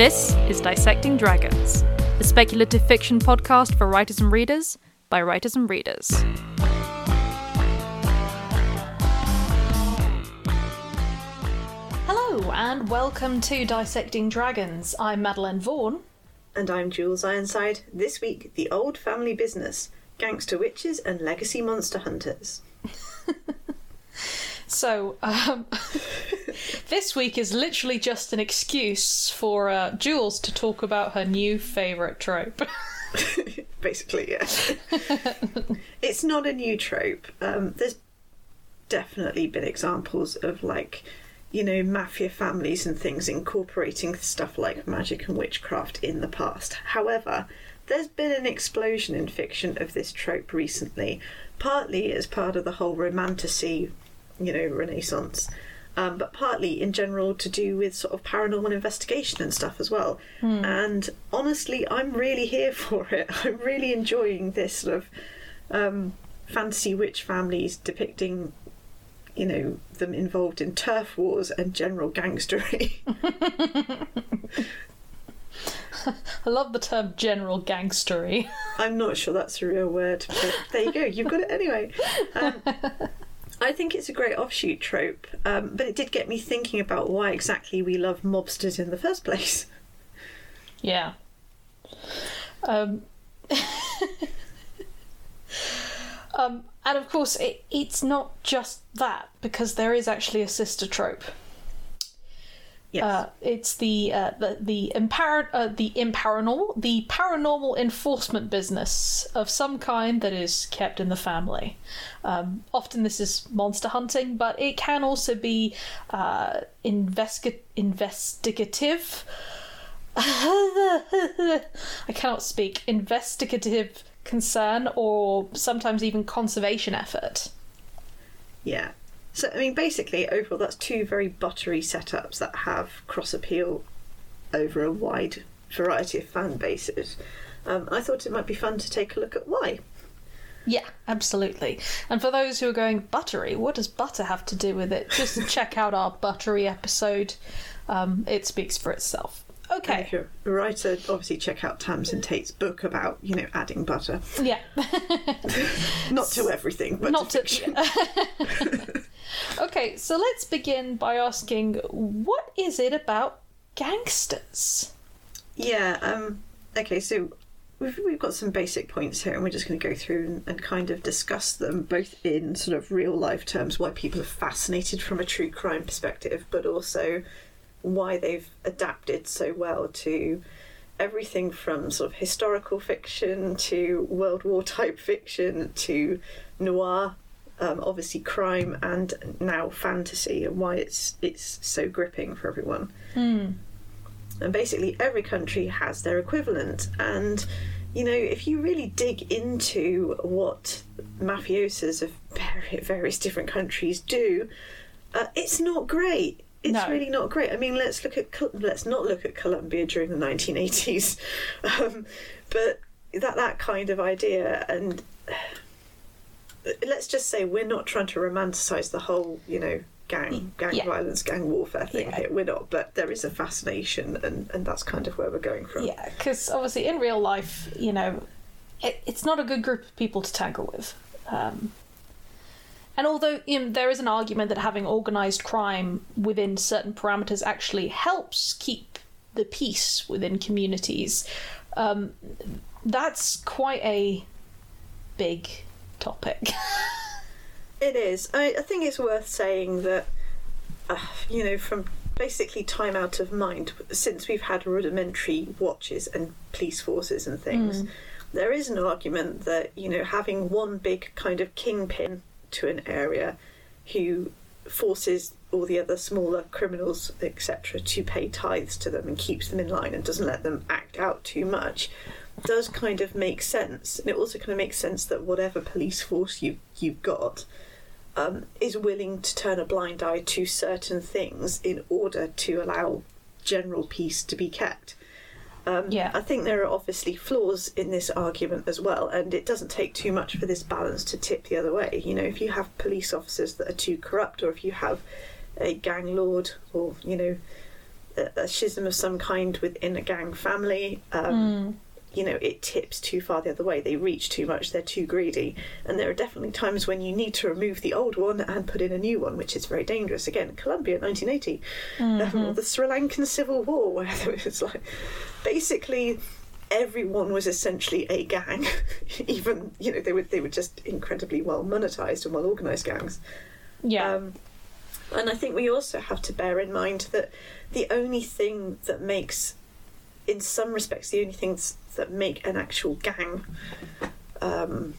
This is Dissecting Dragons, a speculative fiction podcast for writers and readers by writers and readers. Hello, and welcome to Dissecting Dragons. I'm Madeleine Vaughan. And I'm Jules Ironside. This week, the old family business gangster witches and legacy monster hunters. So, um, this week is literally just an excuse for uh, Jules to talk about her new favourite trope. Basically, yeah. it's not a new trope. Um, there's definitely been examples of like, you know, mafia families and things incorporating stuff like magic and witchcraft in the past. However, there's been an explosion in fiction of this trope recently, partly as part of the whole romantasy you know, Renaissance. Um, but partly in general to do with sort of paranormal investigation and stuff as well. Hmm. And honestly, I'm really here for it. I'm really enjoying this sort of um, fantasy witch families depicting, you know, them involved in turf wars and general gangstery. I love the term general gangstery. I'm not sure that's a real word, but there you go. You've got it anyway. Um, I think it's a great offshoot trope, um, but it did get me thinking about why exactly we love mobsters in the first place. Yeah. Um, um, and of course, it, it's not just that, because there is actually a sister trope. Yes. Uh, it's the uh, the the, impar- uh, the imparanormal the paranormal enforcement business of some kind that is kept in the family. Um, often this is monster hunting, but it can also be uh, investi- investigative. I cannot speak. Investigative concern, or sometimes even conservation effort. yeah. So, I mean, basically, overall, that's two very buttery setups that have cross appeal over a wide variety of fan bases. Um, I thought it might be fun to take a look at why. Yeah, absolutely. And for those who are going buttery, what does butter have to do with it? Just check out our buttery episode. Um, it speaks for itself. And Okay. if you're a writer, obviously check out Tamsin Tate's book about, you know, adding butter. Yeah. Not to everything, but Not to to. okay, so let's begin by asking what is it about gangsters? Yeah. Um, okay. So we've we've got some basic points here, and we're just going to go through and, and kind of discuss them, both in sort of real life terms, why people are fascinated from a true crime perspective, but also why they've adapted so well to everything from sort of historical fiction to World War type fiction to noir. Um, obviously, crime and now fantasy, and why it's it's so gripping for everyone and basically every country has their equivalent and you know if you really dig into what mafiosos of various different countries do uh, it's not great it's No. really not great i mean let's look at let's not look at colombia during the 1980s um, but that that kind of idea and let's just say we're not trying to romanticize the whole you know gang gang Yeah. violence gang warfare thing Yeah. here we're not but there is a fascination and and that's kind of where we're going from Yeah, because obviously in real life, you know, it, it's not a good group of people to tangle with. Um, and although you know, there is an argument that having organised crime within certain parameters actually helps keep the peace within communities, um, that's quite a big topic. It is. I, I think it's worth saying that, uh, you know, from basically time out of mind, since we've had rudimentary watches and police forces and things, there is an argument that, you know, having one big kind of kingpin to an area who forces all the other smaller criminals, etc., to pay tithes to them and keeps them in line and doesn't let them act out too much does kind of make sense. And it also kind of makes sense that whatever police force you, you've got um, is willing to turn a blind eye to certain things in order to allow general peace to be kept. Um, Yeah. I think there are obviously flaws in this argument as well, and it doesn't take too much for this balance to tip the other way. You know, if you have police officers that are too corrupt, or if you have a gang lord, or you know, a, a schism of some kind within a gang family. Um, You know, it tips too far the other way. They reach too much. They're too greedy, and there are definitely times when you need to remove the old one and put in a new one, which is very dangerous. Again, Colombia, 1980, um, the Sri Lankan Civil War, where it was like basically everyone was essentially a gang. Even you know they were they were just incredibly well monetized and well organized gangs. Yeah. Um, and I think we also have to bear in mind that the only thing that makes, in some respects, the only things that make an actual gang, um,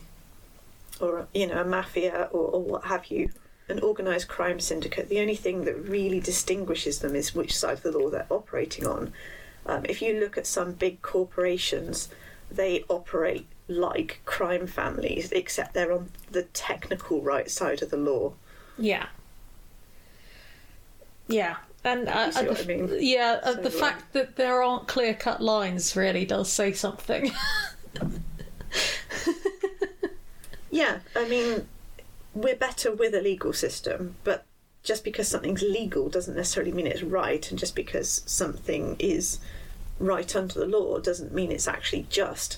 or you know, a mafia or, or what have you, an organised crime syndicate, the only thing that really distinguishes them is which side of the law they're operating on. Um, if you look at some big corporations, they operate like crime families, except they're on the technical right side of the law. Yeah. Yeah. And uh, uh, what the, I mean? yeah, uh, So, the fact that there aren't clear cut lines really does say something. Yeah, I mean, we're better with a legal system, but just because something's legal doesn't necessarily mean it's right, and just because something is right under the law doesn't mean it's actually just.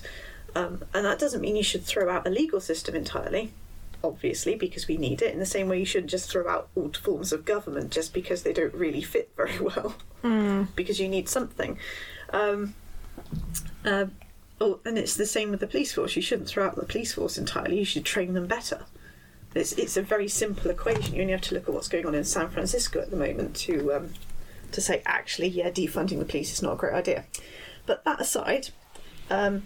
Um, and that doesn't mean you should throw out the legal system entirely, obviously, because we need it, in the same way you shouldn't just throw out all forms of government just because they don't really fit very well, because you need something. Um, uh, Oh, and it's the same with the police force. You shouldn't throw out the police force entirely. You should train them better. It's it's a very simple equation. You only have to look at what's going on in San Francisco at the moment to um, to say actually, yeah, defunding the police is not a great idea. But that aside, um,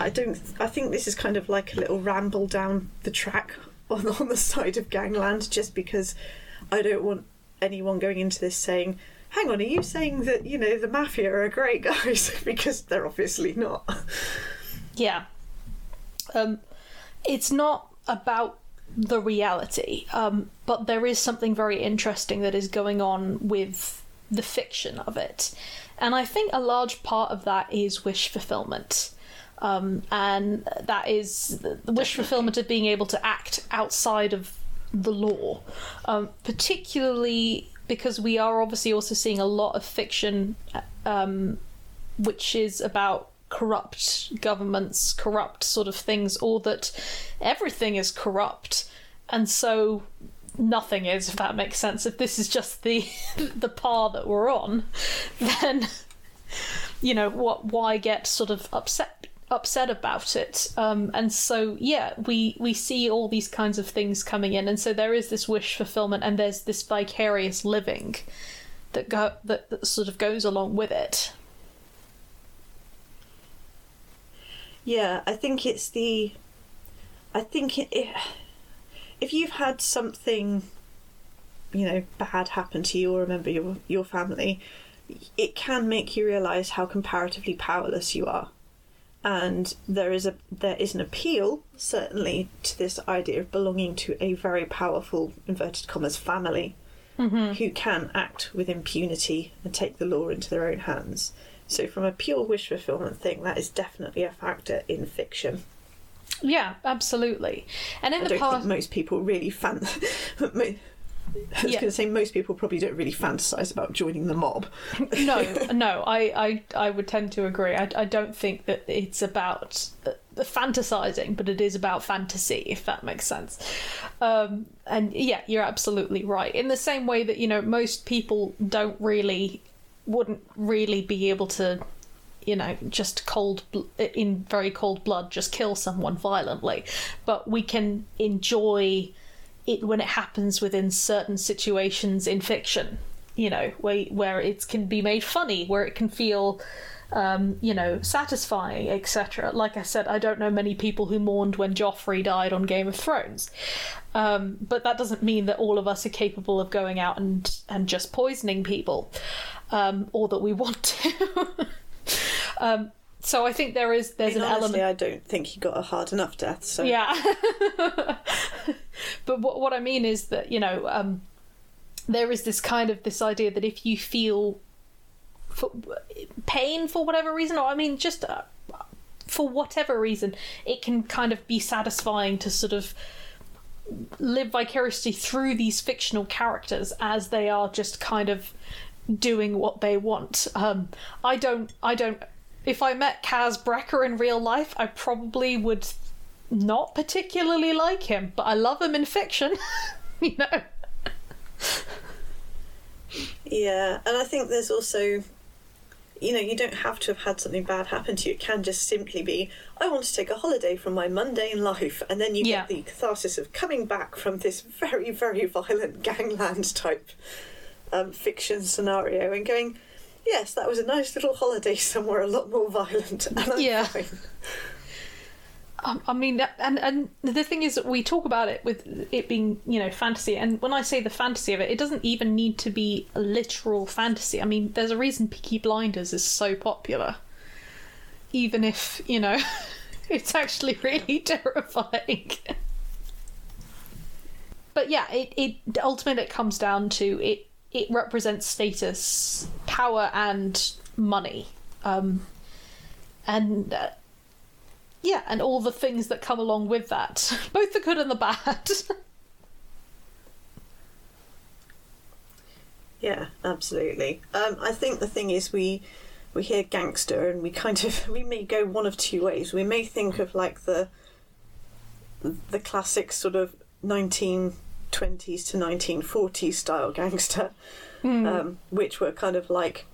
I don't. I think this is kind of like a little ramble down the track on on the side of gangland, just because I don't want anyone going into this saying, "Hang on, are you saying that you know the mafia are great guys?" because they're obviously not. yeah. Um, it's not about the reality, um, but there is something very interesting that is going on with the fiction of it. And I think a large part of that is wish fulfillment. Um, and that is the wish fulfillment of being able to act outside of the law, um, particularly because we are obviously also seeing a lot of fiction um, which is about corrupt governments, corrupt sort of things, or that everything is corrupt, and so nothing is. If that makes sense. If this is just the the par that we're on, then you know what? Why get sort of upset? Upset about it. Um, and so yeah we we see all these kinds of things coming in. And so there is this wish fulfillment and there's this vicarious living that go that, that sort of goes along with it. Yeah, I think it's the. I think it, it, if you've had something, you know, bad happen to you or remember your your family, it can make you realise how comparatively powerless you are, and there is a there is an appeal certainly to this idea of belonging to a very powerful inverted commas family mm-hmm. who can act with impunity and take the law into their own hands. So, from a pure wish fulfillment thing, that is definitely a factor in fiction. yeah absolutely and in I the past think most people really fan. I was Yeah. going to say most people probably don't really fantasize about joining the mob. no, no, I, I, I would tend to agree. I, I don't think that it's about uh, fantasizing, but it is about fantasy, if that makes sense. Um, and yeah, you're absolutely right. In the same way that you know most people don't really, wouldn't really be able to, you know, just cold in very cold blood, just kill someone violently, but we can enjoy it when it happens within certain situations in fiction you know where where it can be made funny where it can feel um, you know satisfying etc like i said i don't know many people who mourned when joffrey died on game of thrones. Um, but that doesn't mean that all of us are capable of going out and and just poisoning people um, or that we want to. Um, so i think there is there's I mean, an honestly, element I don't think he got a hard enough death. So yeah. but what what I mean is that you know um, there is this kind of this idea that if you feel for, pain for whatever reason, or I mean just uh, for whatever reason, it can kind of be satisfying to sort of live vicariously through these fictional characters as they are just kind of doing what they want. Um, I don't. I don't. If I met Kaz Brekker in real life, I probably would not particularly like him, but I love him in fiction. you know. Yeah, and I think there's also, you know, you don't have to have had something bad happen to you. It can just simply be, I want to take a holiday from my mundane life, and then you Yeah. get the catharsis of coming back from this very, very violent gangland type um, fiction scenario and going, yes, that was a nice little holiday somewhere a lot more violent, and I'm Yeah. fine. Um, I mean, and and the thing is that we talk about it with it being you know fantasy, and when I say the fantasy of it, it doesn't even need to be a literal fantasy. I mean, there's a reason Peaky Blinders is so popular, even if you know it's actually really terrifying. but yeah, it it ultimately it comes down to it. It represents status, power, and money, um, and. Uh, yeah, and all the things that come along with that, both the good and the bad. Yeah, absolutely. Um, I think the thing is we we hear gangster and we kind of we may go one of two ways. We may think of like the the classic sort of nineteen twenties to nineteen forties style gangster, um, which were kind of like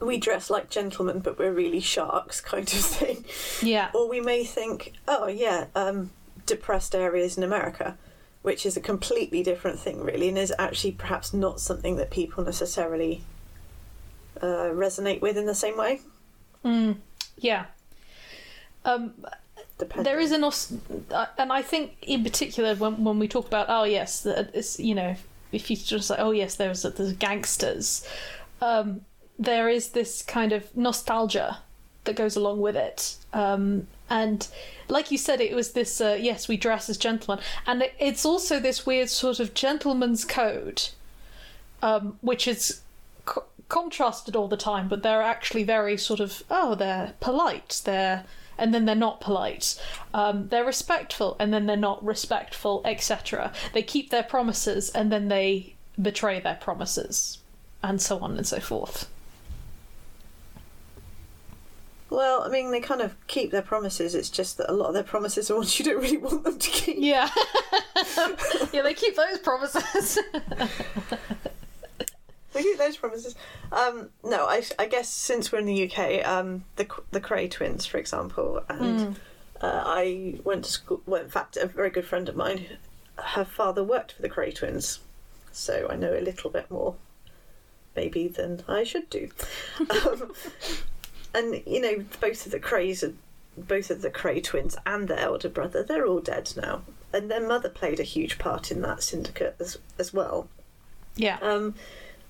we dress like gentlemen but we're really sharks kind of thing. yeah, Or we may think, oh yeah, um, depressed areas in America, which is a completely different thing, really, and is actually perhaps not something that people necessarily uh, resonate with in the same way. yeah. Um, Depending. there is a nos- uh, and I think in particular when when we talk about oh yes, it's you know if you just like oh yes, there's there's gangsters, um, there is this kind of nostalgia that goes along with it. Um, and like you said, it was this uh, yes, we dress as gentlemen, and it, it's also this weird sort of gentleman's code, um, which is co- contrasted all the time, but they're actually very sort of oh, they're polite, they're and then they're not polite. Um, they're respectful, and then they're not respectful, etc. They keep their promises, and then they betray their promises, and so on and so forth. Well, I mean, they kind of keep their promises. It's just that a lot of their promises are ones you don't really want them to keep. Yeah. yeah, they keep those promises. Those promises. Um, no, I, I guess since we're in the UK, um, the the Kray twins, for example, and uh, I went to school. Well, in fact, a very good friend of mine, her father worked for the Kray twins, so I know a little bit more, maybe than I should do. um, and you know, both of the Krays, are, both of the Kray twins, and their elder brother, they're all dead now, and their mother played a huge part in that syndicate as as well. yeah. Um,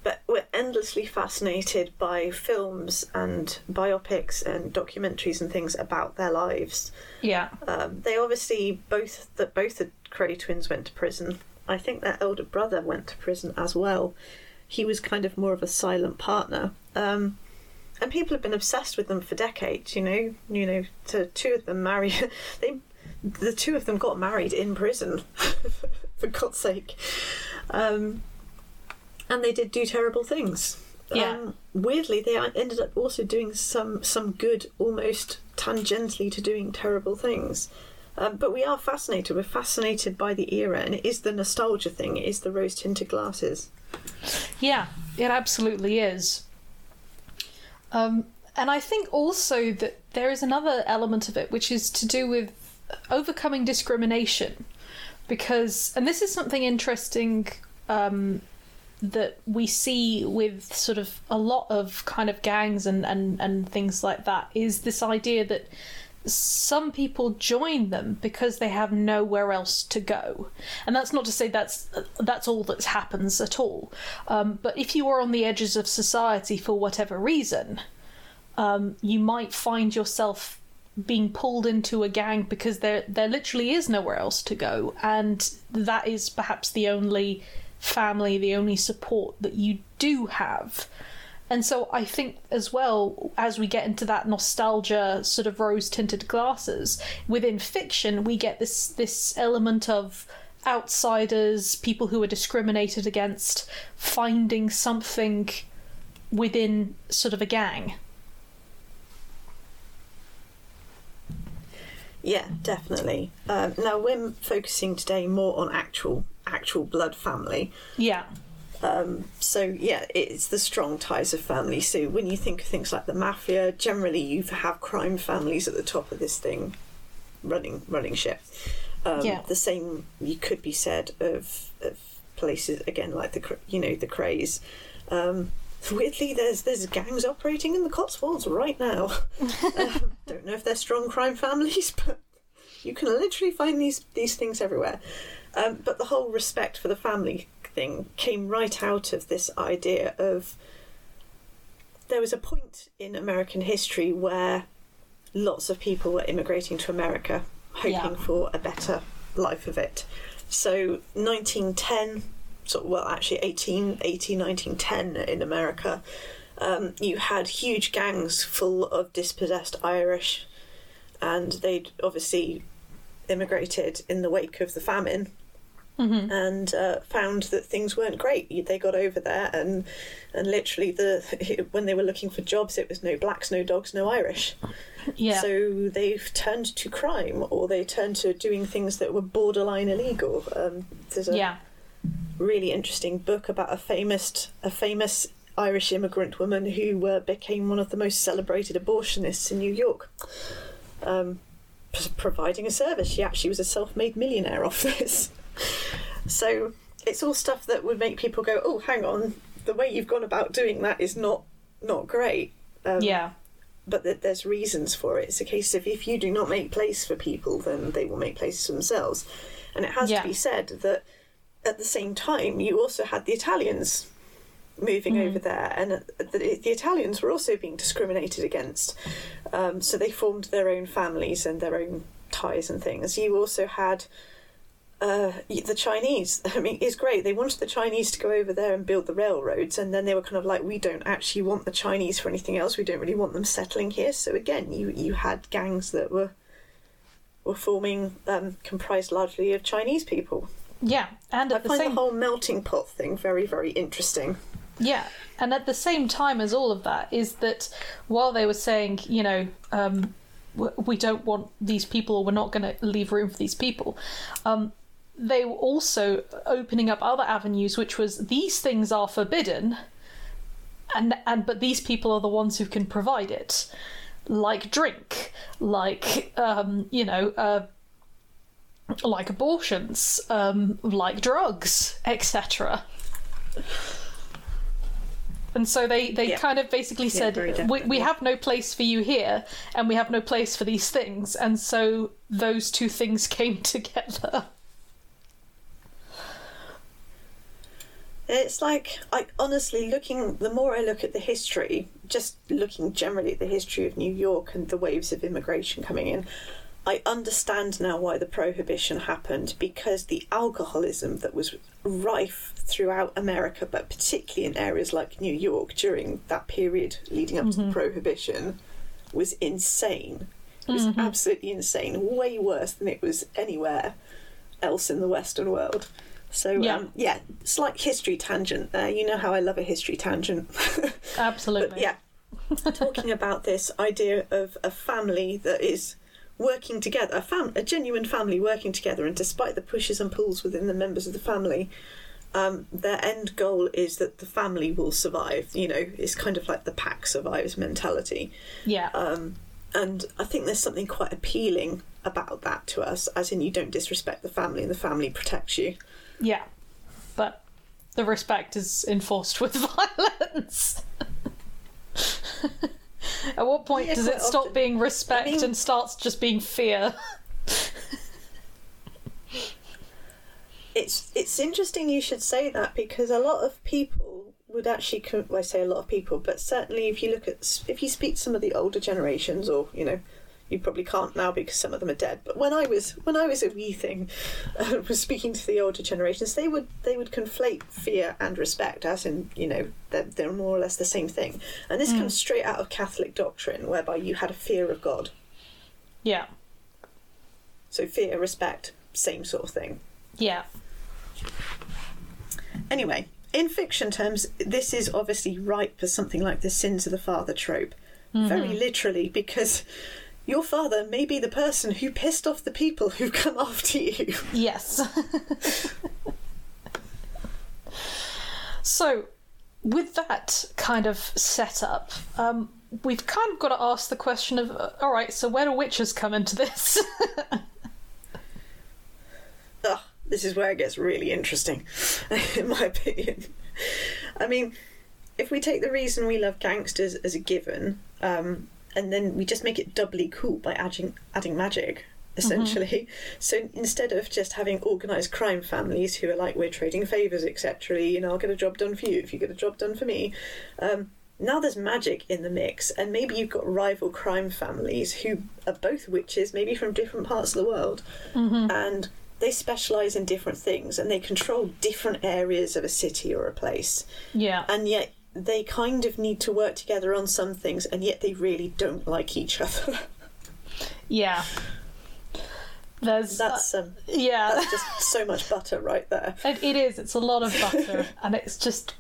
but we're endlessly fascinated by films and biopics and documentaries and things about their lives. Yeah. Um, they obviously both that both the Kray twins went to prison. I think their elder brother went to prison as well. He was kind of more of a silent partner. Um, and people have been obsessed with them for decades. You know, you know, to two of them married. They, the two of them got married in prison. for God's sake. Um, and they did do terrible things. Yeah. Um, weirdly, they ended up also doing some some good, almost tangentially to doing terrible things. Um, but we are fascinated. We're fascinated by the era, and it is the nostalgia thing. It is the rose tinted glasses. Yeah, it absolutely is. Um, and I think also that there is another element of it, which is to do with overcoming discrimination. Because, and this is something interesting um, that we see with sort of a lot of kind of gangs and, and, and things like that, is this idea that some people join them because they have nowhere else to go. And that's not to say that's that's all that happens at all. Um, but if you are on the edges of society for whatever reason um, you might find yourself being pulled into a gang because there there literally is nowhere else to go. And that is perhaps the only family the only support that you do have and so I think as well as we get into that nostalgia sort of rose tinted glasses within fiction we get this this element of outsiders people who are discriminated against finding something within sort of a gang. Yeah, definitely. Um, now we're focusing today more on actual actual blood family. Yeah. Um, so yeah, it's the strong ties of family. So when you think of things like the mafia, generally you have crime families at the top of this thing, running running ship. Um, Yeah. The same you could be said of, of places again like the you know the Krays. Um, weirdly, there's there's gangs operating in the Cotswolds right now. um, don't know if they're strong crime families, but you can literally find these these things everywhere. Um, but the whole respect for the family thing came right out of this idea of there was a point in American history where lots of people were immigrating to America, hoping Yeah. for a better life of it. So 1910, sort of, well, actually 1880, 1910 in America, um, you had huge gangs full of dispossessed Irish, and they'd obviously immigrated in the wake of the famine and uh, found that things weren't great. They got over there, and and literally the when they were looking for jobs, it was no blacks, no dogs, no Irish. Yeah. So they've turned to crime, or they turned to doing things that were borderline illegal. Um, there's a yeah. really interesting book about a famous a famous Irish immigrant woman who uh, became one of the most celebrated abortionists in New York. Um, providing a service, she actually was a self-made millionaire off this. So it's all stuff that would make people go, "Oh, hang on, the way you've gone about doing that is not not great." Um, yeah. but that there's reasons for it. It's a case of if you do not make place for people, then they will make places for themselves. And it has Yeah. to be said that at the same time, you also had the Italians moving over there, and the, the Italians were also being discriminated against. Um, so they formed their own families and their own ties and things. You also had uh, the Chinese. I mean, it's great. They wanted the Chinese to go over there and build the railroads, and then they were kind of like, we don't actually want the Chinese for anything else. We don't really want them settling here. So again, you you had gangs that were were forming, um, comprised largely of Chinese people. Yeah. And I at the find same the whole melting pot thing very very interesting. Yeah, and at the same time as all of that is that while they were saying, you know, um, we don't want these people, or we're not going to leave room for these people, um, they were also opening up other avenues, which was these things are forbidden, and and but these people are the ones who can provide it, like drink, like um, you know. Uh, like abortions, um, like drugs, etc. And so they, they Yeah. kind of basically said, we, we have no place for you here, and we have no place for these things. And so those two things came together. It's like I honestly looking. The more I look at the history, just looking generally at the history of New York and the waves of immigration coming in, I understand now why the prohibition happened because the alcoholism that was rife throughout America, but particularly in areas like New York during that period leading up to the mm-hmm. prohibition, was insane. It was mm-hmm. absolutely insane. Way worse than it was anywhere else in the Western world. So Yeah. um, yeah, slight history tangent there. You know how I love a history tangent. Absolutely. But yeah, talking about this idea of a family that is working together, a, fam- a genuine family working together, and despite the pushes and pulls within the members of the family, um, their end goal is that the family will survive. You know, it's kind of like the pack survives mentality. Yeah. Um, and I think there's something quite appealing about that to us, as in you don't disrespect the family and the family protects you. Yeah. But the respect is enforced with violence. At what point Yeah, does it stop often. being respect I mean- and starts just being fear? It's it's interesting you should say that because a lot of people would actually well, I say a lot of people, but certainly if you look at if you speak to some of the older generations, or you know, you probably can't now because some of them are dead. But when I was when I was a wee thing, uh, was speaking to the older generations, they would they would conflate fear and respect as in you know they're, they're more or less the same thing. And this comes straight out of Catholic doctrine, whereby you had a fear of God. Yeah. So fear, respect, same sort of thing. Yeah. Anyway, in fiction terms, this is obviously ripe for something like the sins of the father trope. Very literally, because your father may be the person who pissed off the people who come after you. Yes. so, with that kind of setup, um, we've kind of got to ask the question of uh, all right, so where do witches come into this? Ugh, this is where it gets really interesting, in my opinion. I mean, if we take the reason we love gangsters as a given, um, and then we just make it doubly cool by adding adding magic, essentially. So instead of just having organised crime families who are like we're trading favours, etc., you know, I'll get a job done for you if you get a job done for me. Um, now there's magic in the mix, and maybe you've got rival crime families who are both witches, maybe from different parts of the world, and they specialise in different things and they control different areas of a city or a place yeah. and yet they kind of need to work together on some things and yet they really don't like each other Yeah. There's that's um, yeah. that's just so much butter right there It, it is. It's a lot of butter, and it's just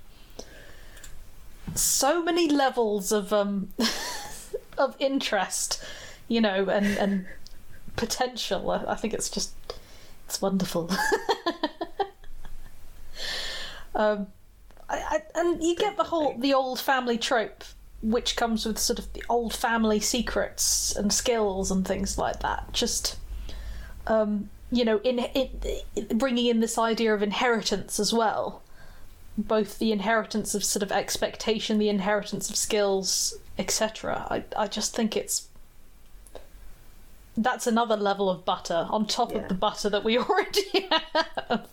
so many levels of um of interest, you know, and and potential. I, I think it's just it's wonderful. um, I, I, and you get the whole the old family trope, which comes with sort of the old family secrets and skills and things like that. Just um, you know, in, in bringing in this idea of inheritance as well, both the inheritance of sort of expectation, the inheritance of skills, etc. I I just think it's that's another level of butter on top Yeah. of the butter that we already have.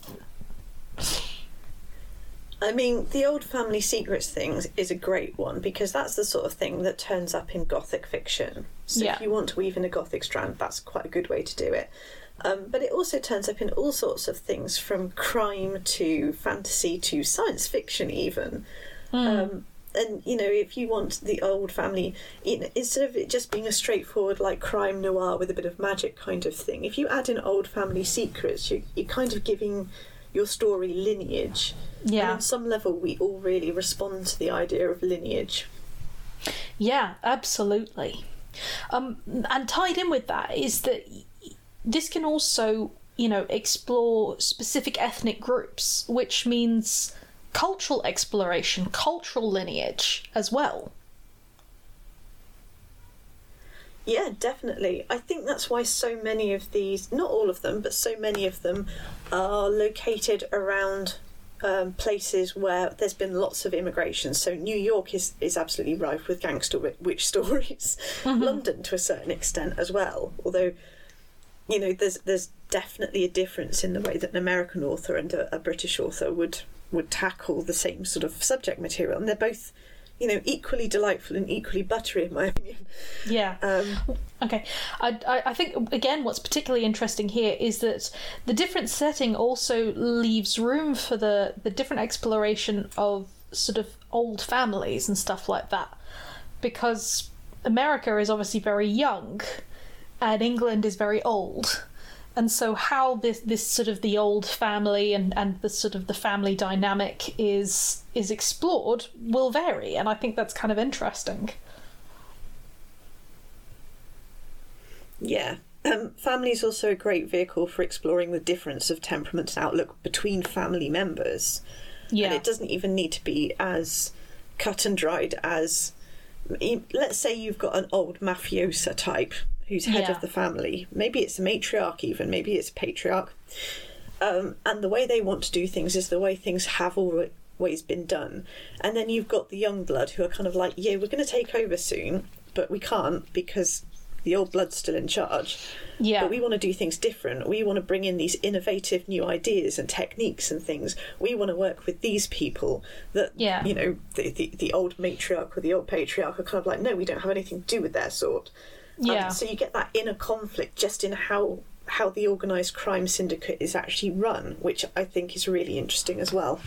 I mean, the old family secrets things is a great one because that's the sort of thing that turns up in gothic fiction. So Yeah. if you want to weave in a gothic strand, that's quite a good way to do it. Um, but it also turns up in all sorts of things from crime to fantasy to science fiction, even. Um, and you know, if you want the old family, you know, instead of it just being a straightforward like crime noir with a bit of magic kind of thing, if you add in old family secrets, you, you're kind of giving your story lineage. And Yeah, on some level, we all really respond to the idea of lineage. yeah, absolutely. Um, and tied in with that is that this can also, you know, explore specific ethnic groups, which means cultural exploration, cultural lineage as well. Yeah, definitely. I think that's why so many of these, not all of them, but so many of them are located around um, places where there's been lots of immigration. So New York is, is absolutely rife with gangster wi- witch stories. London, to a certain extent, as well. Although, you know, there's there's definitely a difference in the way that an American author and a, a British author would would tackle the same sort of subject material, and they're both, you know, equally delightful and equally buttery, in my opinion. Yeah. Um, Okay, I, I, I think again what's particularly interesting here is that the different setting also leaves room for the the different exploration of sort of old families and stuff like that, because America is obviously very young, and England is very old, and so how this this sort of the old family and and the sort of the family dynamic is is explored will vary, and I think that's kind of interesting. Yeah. Um, family is also a great vehicle for exploring the difference of temperament and outlook between family members. Yeah. And it doesn't even need to be as cut and dried as. Let's say you've got an old mafiosa type who's head Yeah. of the family. Maybe it's a matriarch, even. Maybe it's a patriarch. Um, and the way they want to do things is the way things have always been done. And then you've got the young blood who are kind of like, yeah, we're going to take over soon, but we can't because the old blood's still in charge. yeah. But we want to do things different. We want to bring in these innovative new ideas and techniques and things. We want to work with these people that, Yeah. you know, the, the, the old matriarch or the old patriarch are kind of like, no, we don't have anything to do with their sort. Um, Yeah. so you get that inner conflict just in how how the organised crime syndicate is actually run, which I think is really interesting as well.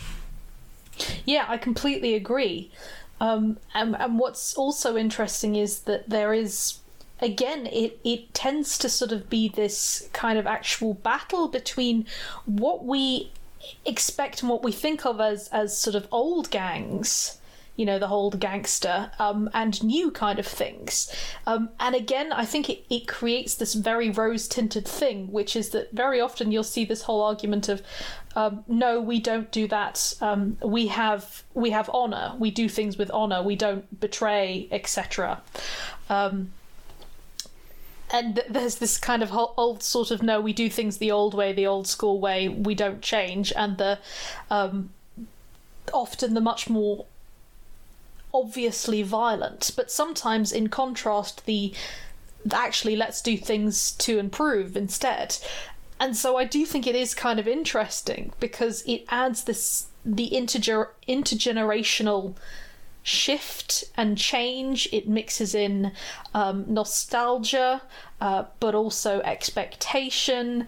Yeah, I completely agree. Um, and, and what's also interesting is that there is, again, it, it tends to sort of be this kind of actual battle between what we expect and what we think of as as sort of old gangs you know the whole gangster um, and new kind of things. Um, and again i think it, it creates this very rose tinted thing which is that very often you'll see this whole argument of um, no we don't do that. Um, we have we have honor. We do things with honor. We don't betray etc um, and there's this kind of old sort of no we do things the old way the old school way. We don't change. And the um, often the much more obviously violent, but sometimes in contrast, the actually let's do things to improve instead. And so I do think it is kind of interesting because it adds this the intergenerational shift and change. It mixes in um, nostalgia, uh, but also expectation.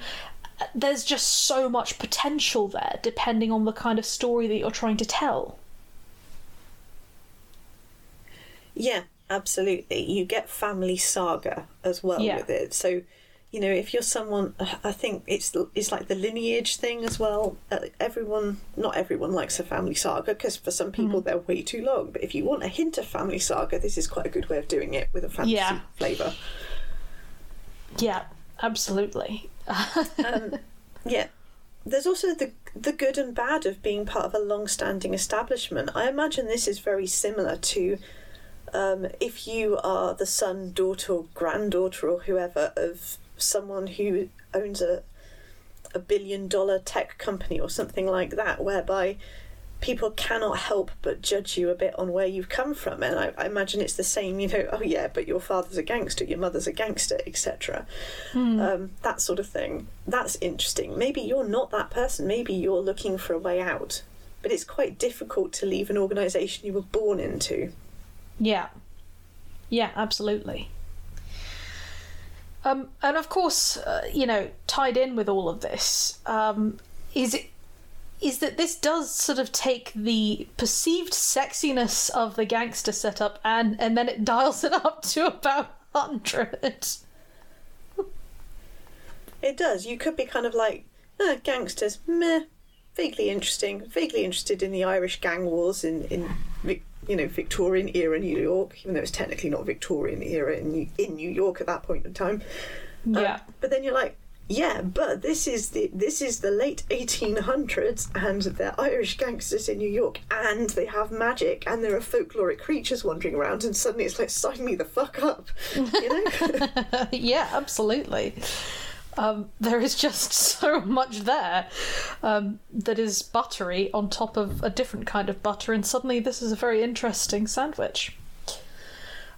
There's just so much potential there, depending on the kind of story that you're trying to tell. Yeah, absolutely. You get family saga as well yeah. with it. So, you know, if you're someone, I think it's it's like the lineage thing as well. Uh, everyone, not everyone likes a family saga because for some people mm. they're way too long. But if you want a hint of family saga, this is quite a good way of doing it with a fantasy yeah. flavour. Yeah, absolutely. um, yeah, there's also the the good and bad of being part of a long-standing establishment. I imagine this is very similar to um, if you are the son, daughter, or granddaughter, or whoever of someone who owns a a billion dollar tech company or something like that, whereby people cannot help but judge you a bit on where you've come from. And I, I imagine it's the same, you know, oh yeah, but your father's a gangster, your mother's a gangster, etc. Hmm. Um, that sort of thing. That's interesting. Maybe you're not that person. Maybe you're looking for a way out. But it's quite difficult to leave an organisation you were born into. Yeah. Yeah, absolutely. Um, and of course, uh, you know, tied in with all of this um, is it is that this does sort of take the perceived sexiness of the gangster setup and and then it dials it up to about hundred. it does. You could be kind of like uh, gangsters, meh, vaguely interesting, vaguely interested in the Irish gang wars in in you know Victorian era New York, even though it's technically not Victorian era in New, in New York at that point in time. Um, yeah. Um, but then you're like, yeah, but this is the this is the late 1800s, and they're Irish gangsters in New York, and they have magic, and there are folkloric creatures wandering around, and suddenly it's like, sign me the fuck up, you know? yeah, absolutely. Um, there is just so much there um, that is buttery on top of a different kind of butter, and suddenly this is a very interesting sandwich.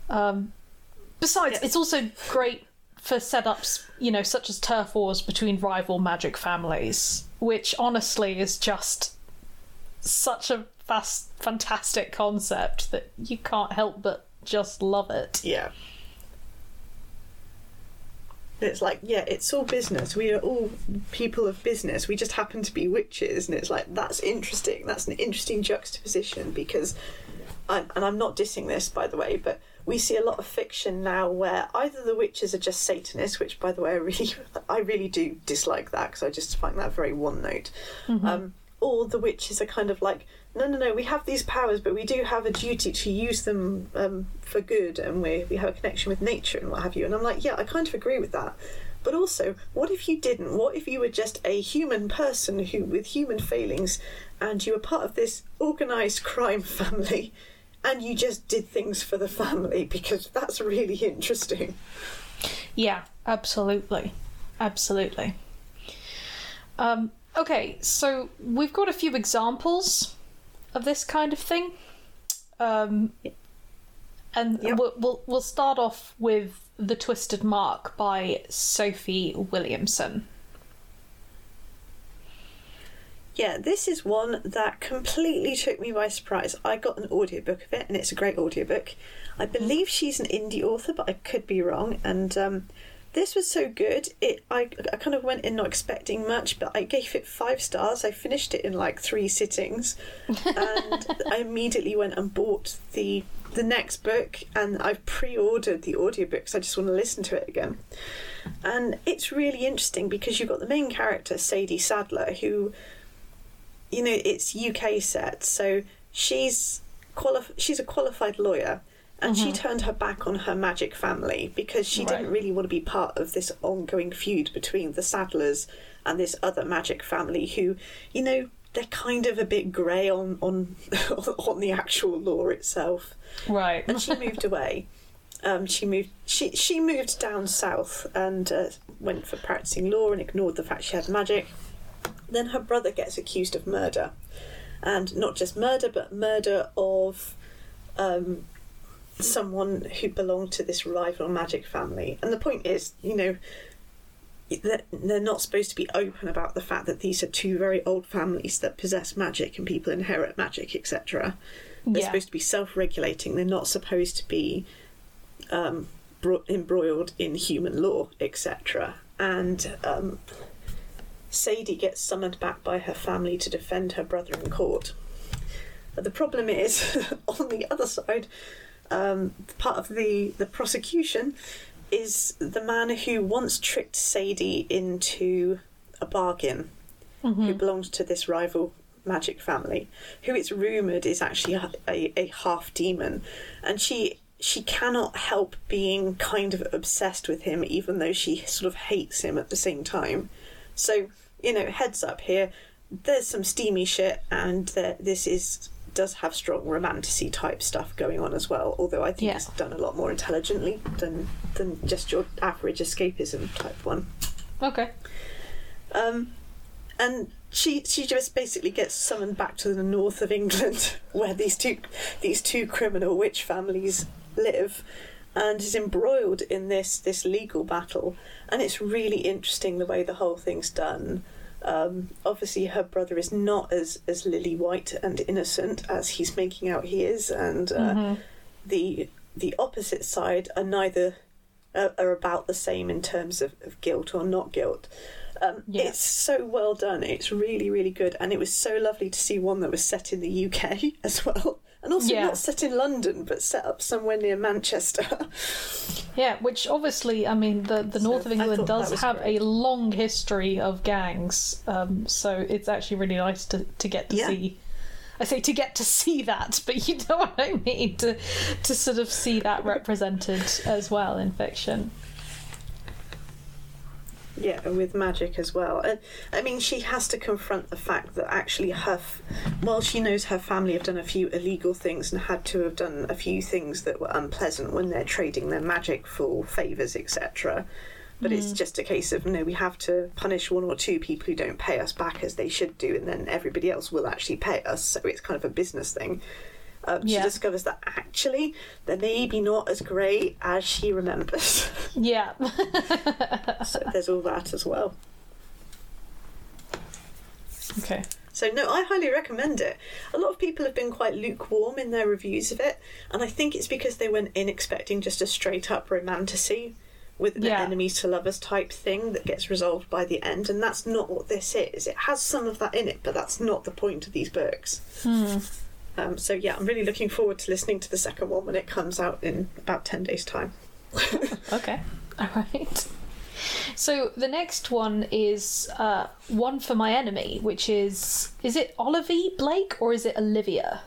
Um, besides, it's also great for setups, you know, such as turf wars between rival magic families, which honestly is just such a fast, fantastic concept that you can't help but just love it. Yeah. It's like, yeah, it's all business. We are all people of business. We just happen to be witches, and it's like that's interesting. That's an interesting juxtaposition because, I, and I'm not dissing this by the way, but we see a lot of fiction now where either the witches are just Satanists, which by the way I really, I really do dislike that because I just find that very one note, mm-hmm. um, or the witches are kind of like no, no, no, we have these powers, but we do have a duty to use them um, for good, and we, we have a connection with nature and what have you. And I'm like, yeah, I kind of agree with that. But also, what if you didn't? What if you were just a human person who, with human failings, and you were part of this organised crime family, and you just did things for the family? Because that's really interesting. Yeah, absolutely. Absolutely. Um, okay, so we've got a few examples of this kind of thing. Um, and yep. we'll, we'll, we'll start off with The Twisted Mark by Sophie Williamson. Yeah, this is one that completely took me by surprise. I got an audiobook of it, and it's a great audiobook. I believe she's an indie author, but I could be wrong. And um, this was so good. It I, I kind of went in not expecting much, but I gave it five stars. I finished it in like three sittings, and I immediately went and bought the the next book, and I've pre-ordered the audiobooks. I just want to listen to it again, and it's really interesting because you've got the main character Sadie Sadler who you know, it's UK set, so she's quali- she's a qualified lawyer, and she turned her back on her magic family because she Right. didn't really want to be part of this ongoing feud between the Sadlers and this other magic family who, you know, they're kind of a bit grey on on on the actual law itself. Right. And she moved away. Um, she moved. She she moved down south and uh, went for practicing law and ignored the fact she had magic. Then her brother gets accused of murder, and not just murder, but murder of um, someone who belonged to this rival magic family. And the point is, you know, that they're not supposed to be open about the fact that these are two very old families that possess magic and people inherit magic, etc. They're Yeah. supposed to be self-regulating. They're not supposed to be um, bro- embroiled in human law, etc. And um, Sadie gets summoned back by her family to defend her brother in court. But the problem is, on the other side, um, part of the, the prosecution is the man who once tricked Sadie into a bargain, who belongs to this rival magic family, who it's rumoured is actually a, a, a half demon, and she she cannot help being kind of obsessed with him, even though she sort of hates him at the same time. So you know, heads up here. There's some steamy shit, and this is does have strong romanticy type stuff going on as well. Although I think Yeah. it's done a lot more intelligently than than just your average escapism type one. Okay. Um, and she she just basically gets summoned back to the north of England, where these two these two criminal witch families live, and is embroiled in this this legal battle. And it's really interesting the way the whole thing's done. Um, obviously, her brother is not as as lily white and innocent as he's making out he is, and uh, the the opposite side are neither are, are about the same in terms of, of guilt or not guilt. Um, Yeah. It's so well done. It's really, really good, and it was so lovely to see one that was set in the UK as well, and also Yeah. not set in London, but set up somewhere near Manchester. Yeah, which obviously, I mean, the, the north of England does have great. a long history of gangs, um, so it's actually really nice to, to get to Yeah. see. I say to get to see that, but you know what I mean to to sort of see that represented as well in fiction. Yeah, with magic as well. And I mean, she has to confront the fact that actually her, f- while she knows her family have done a few illegal things and had to have done a few things that were unpleasant when they're trading their magic for favours, etc. But it's mm. just a case of no, we have to punish one or two people who don't pay us back as they should do, and then everybody else will actually pay us. So it's kind of a business thing. Um, Yeah. She discovers that actually they're maybe not as great as she remembers. Yeah. so there's all that as well. okay. So no, I highly recommend it. A lot of people have been quite lukewarm in their reviews of it, and I think it's because they went in expecting just a straight up romantasy with an Yeah. enemies to lovers type thing that gets resolved by the end, and that's not what this is. It has some of that in it, but that's not the point of these books. Um, so yeah, I'm really looking forward to listening to the second one when it comes out in about ten days' time. Okay. All right. So the next one is uh, one for my enemy, which is is it Olivia Blake or is it Olivia?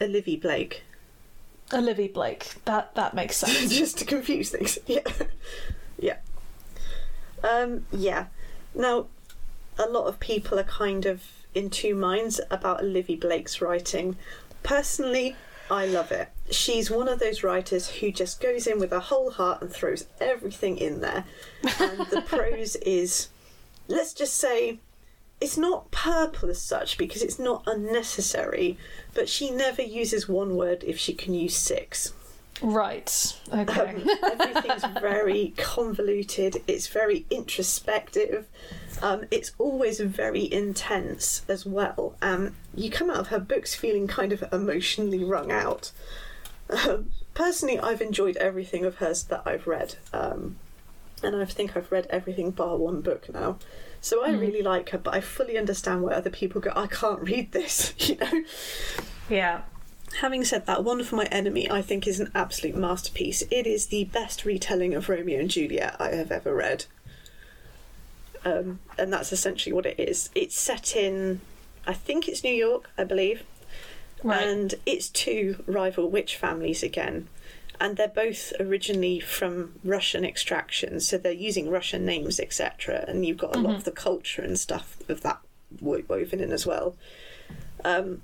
Olivia Blake, Olivia Blake. That that makes sense. just to confuse things. Yeah, yeah, um, yeah. Now, a lot of people are kind of in two minds about Olivia Blake's writing. Personally, I love it. She's one of those writers who just goes in with her whole heart and throws everything in there, and the prose is, let's just say, it's not purple as such because it's not unnecessary, but she never uses one word if she can use six. Right. Okay. Um, everything's very convoluted. It's very introspective. Um, it's always very intense as well. Um, you come out of her books feeling kind of emotionally wrung out. Um, personally, I've enjoyed everything of hers that I've read, um, and I think I've read everything bar one book now. So I really like her, but I fully understand why other people go, "I can't read this," you know. yeah. Having said that, One for My Enemy I think is an absolute masterpiece. It is the best retelling of Romeo and Juliet I have ever read. um, and that's essentially what it is. It's set in, I think it's New York, I believe, Right. and it's two rival witch families again. And they're both originally from Russian extraction, so they're using Russian names, etc. And you've got a lot of the culture and stuff of that woven in as well. Um,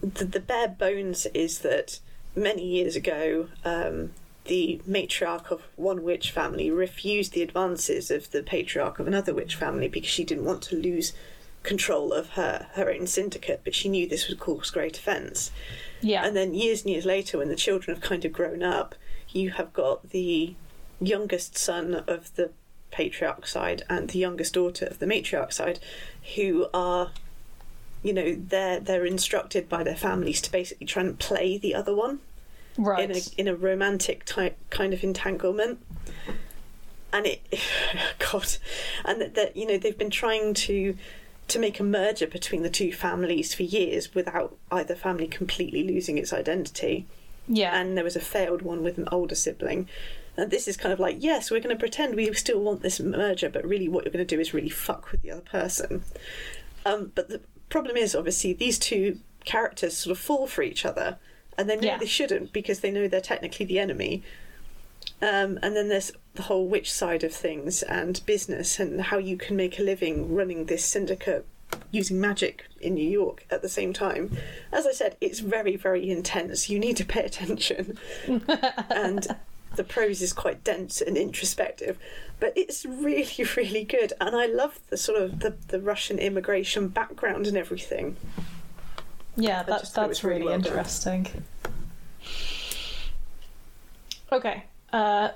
the, the bare bones is that many years ago, um, the matriarch of one witch family refused the advances of the patriarch of another witch family because she didn't want to lose control of her her own syndicate, but she knew this would cause great offence. yeah. And then years and years later, when the children have kind of grown up, you have got the youngest son of the patriarch side and the youngest daughter of the matriarch side, who are, you know, they're they're instructed by their families to basically try and play the other one right. in a in a romantic type kind of entanglement. And it, God, and that, that you know they've been trying to to make a merger between the two families for years without either family completely losing its identity. yeah. And there was a failed one with an older sibling. And this is kind of like, yes, we're going to pretend we still want this merger, but really what you're going to do is really fuck with the other person. Um, but the problem is, obviously, these two characters sort of fall for each other, and they know Yeah. they shouldn't because they know they're technically the enemy. Um, and then there's the whole witch side of things and business and how you can make a living running this syndicate using magic in New York at the same time. As I said, it's very, very intense. You need to pay attention. and the prose is quite dense and introspective, but it's really, really good. And I love the sort of the, the Russian immigration background and everything. Yeah, that, just thought it that's really really well done. interesting. Okay. Uh,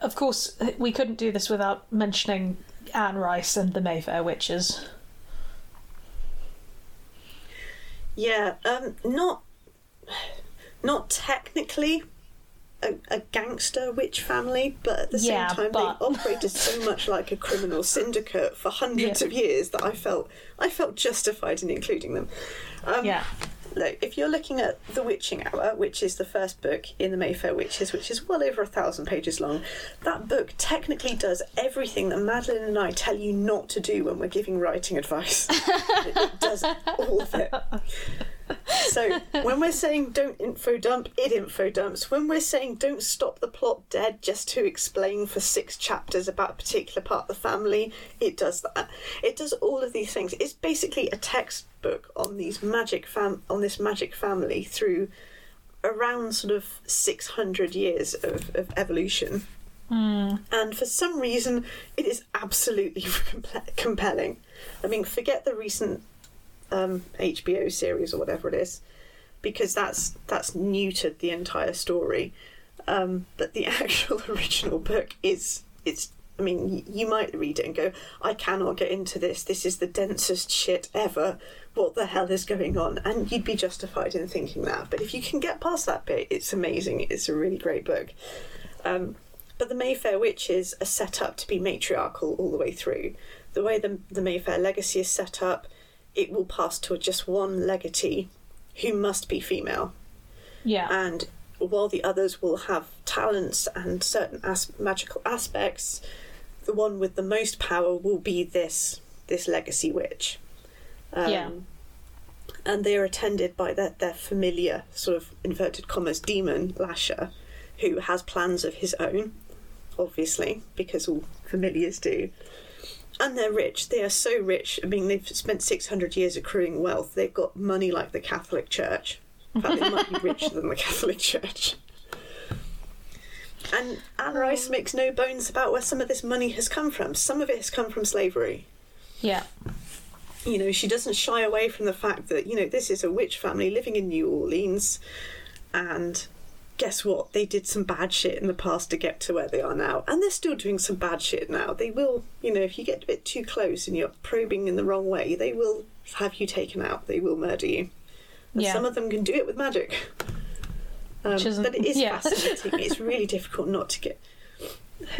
of course, we couldn't do this without mentioning Anne Rice and the Mayfair Witches. Yeah, um, not not technically a, a gangster witch family, but at the Yeah, same time but- they operated so much like a criminal syndicate for hundreds Yeah. of years that I felt I felt justified in including them. Um, Yeah. Look, if you're looking at The Witching Hour, which is the first book in the Mayfair Witches, which is well over a thousand pages long, that book technically does everything that Madeleine and I tell you not to do when we're giving writing advice. it, it does all of it. So when we're saying don't info dump, it info dumps. When we're saying don't stop the plot dead just to explain for six chapters about a particular part of the family, it does that. It does all of these things. It's basically a textbook on these magic fam on this magic family through around sort of six hundred years of, of evolution. Hmm. And for some reason, it is absolutely compelling. I mean, forget the recent um, HBO series or whatever it is, because that's that's neutered the entire story. Um, but the actual original book is it's. I mean, you might read it and go, "I cannot get into this. This is the densest shit ever. What the hell is going on?" And you'd be justified in thinking that. But if you can get past that bit, it's amazing. It's a really great book. Um, but the Mayfair witches are set up to be matriarchal all the way through. The way the, the Mayfair legacy is set up, it will pass to just one legatee who must be female. Yeah. And while the others will have talents and certain as- magical aspects, the one with the most power will be this this legacy witch. Um, Yeah. And they are attended by their, their familiar, sort of inverted commas, demon, Lasher, who has plans of his own, obviously, because all familiars do. And they're rich. They are so rich. I mean, they've spent 600 years accruing wealth. They've got money like the Catholic Church. In fact, they might be richer than the Catholic Church. And Anne oh. Rice makes no bones about where some of this money has come from. Some of it has come from slavery. yeah. You know, she doesn't shy away from the fact that, you know, this is a witch family living in New Orleans. And guess what? They did some bad shit in the past to get to where they are now. And they're still doing some bad shit now. They will, you know, if you get a bit too close and you're probing in the wrong way, they will have you taken out. They will murder you. And Yeah. some of them can do it with magic. Um, but it is yeah. fascinating. it's really difficult not to get.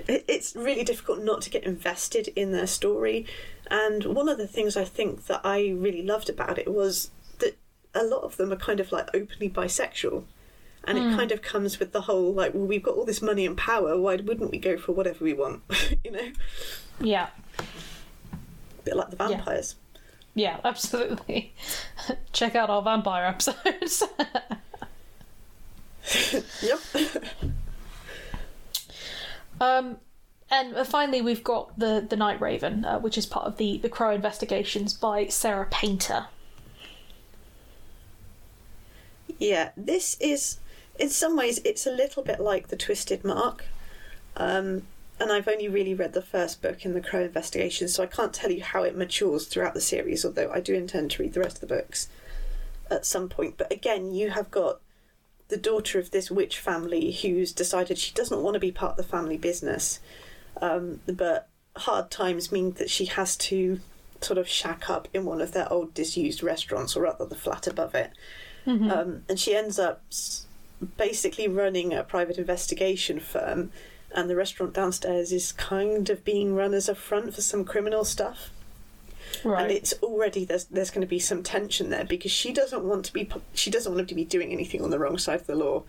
It's really difficult not to get invested in their story. And one of the things I think that I really loved about it was that a lot of them are kind of like openly bisexual. And Hmm. it kind of comes with the whole like, well, we've got all this money and power. Why wouldn't we go for whatever we want? you know. Yeah. A bit like the vampires. Yeah, absolutely. Check out our vampire episodes. Yep. um, and uh, finally, we've got the the Night Raven, uh, which is part of the the Crow investigations by Sarah Painter. Yeah, this is, in some ways, it's a little bit like the Twisted Mark. Um, and I've only really read the first book in the Crow Investigation, so I can't tell you how it matures throughout the series, although I do intend to read the rest of the books at some point. But again, you have got the daughter of this witch family who's decided she doesn't want to be part of the family business, um, but hard times mean that she has to sort of shack up in one of their old disused restaurants, or rather the flat above it. Um, and she ends up basically running a private investigation firm, and the restaurant downstairs is kind of being run as a front for some criminal stuff. Right. And it's already there's there's going to be some tension there because she doesn't want to be she doesn't want to be doing anything on the wrong side of the law.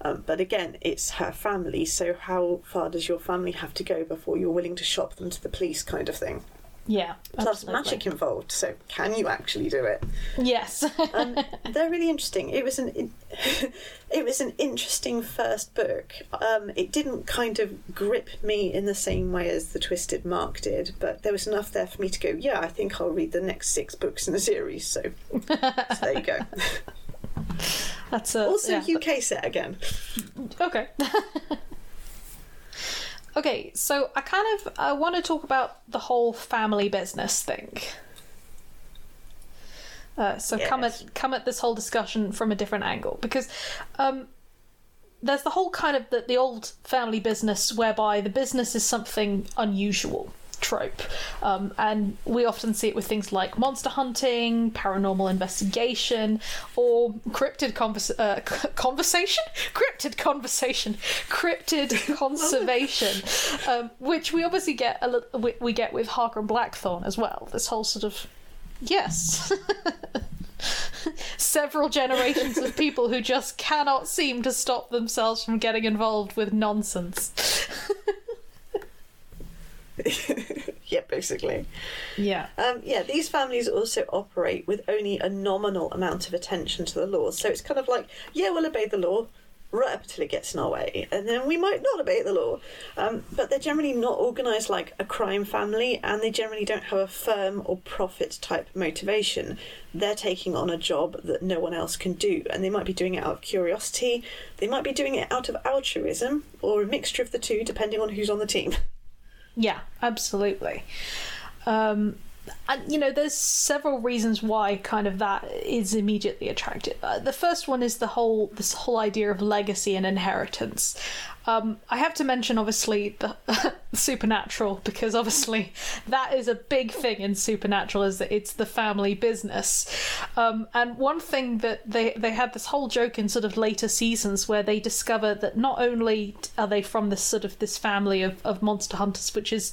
Um, but again, it's her family, so how far does your family have to go before you're willing to shop them to the police, kind of thing? Yeah, Plus absolutely. magic involved, so can you actually do it? Yes. um, they're really interesting. It was an in- it was an interesting first book. Um, it didn't kind of grip me in the same way as the Twisted Mark did, but there was enough there for me to go. Yeah, I think I'll read the next six books in the series. So, so there you go. That's a, Also, yeah. UK set again. Okay. Okay, so I kind of I want to talk about the whole family business thing. Uh, so come at come at this whole discussion from a different angle because um, there's the whole kind of the, the old family business whereby the business is something unusual trope. Um, and we often see it with things like monster hunting paranormal investigation or cryptid convers- uh, c- conversation? Cryptid conversation. Cryptid conservation. Um, which we obviously get a we, we get with harker and blackthorn as well. This whole sort of yes. Several generations of people who just cannot seem to stop themselves from getting involved with nonsense yeah, basically. yeah Um, yeah, these families also operate with only a nominal amount of attention to the law. So it's kind of like, yeah, we'll obey the law right up until it gets in our way, and then we might not obey the law. Um, but they're generally not organised like a crime family, and they generally don't have a firm or profit type motivation. They're taking on a job that no one else can do, and they might be doing it out of curiosity, they might be doing it out of altruism, or a mixture of the two, depending on who's on the team. Yeah, absolutely. Um, and you know, there's several reasons why kind of that is immediately attractive. Uh, the first one is the whole this whole idea of legacy and inheritance. Um, I have to mention, obviously, the supernatural because obviously that is a big thing in supernatural is that it's the family business. Um, and one thing that they they had this whole joke in sort of later seasons where they discover that not only are they from this sort of this family of, of monster hunters, which is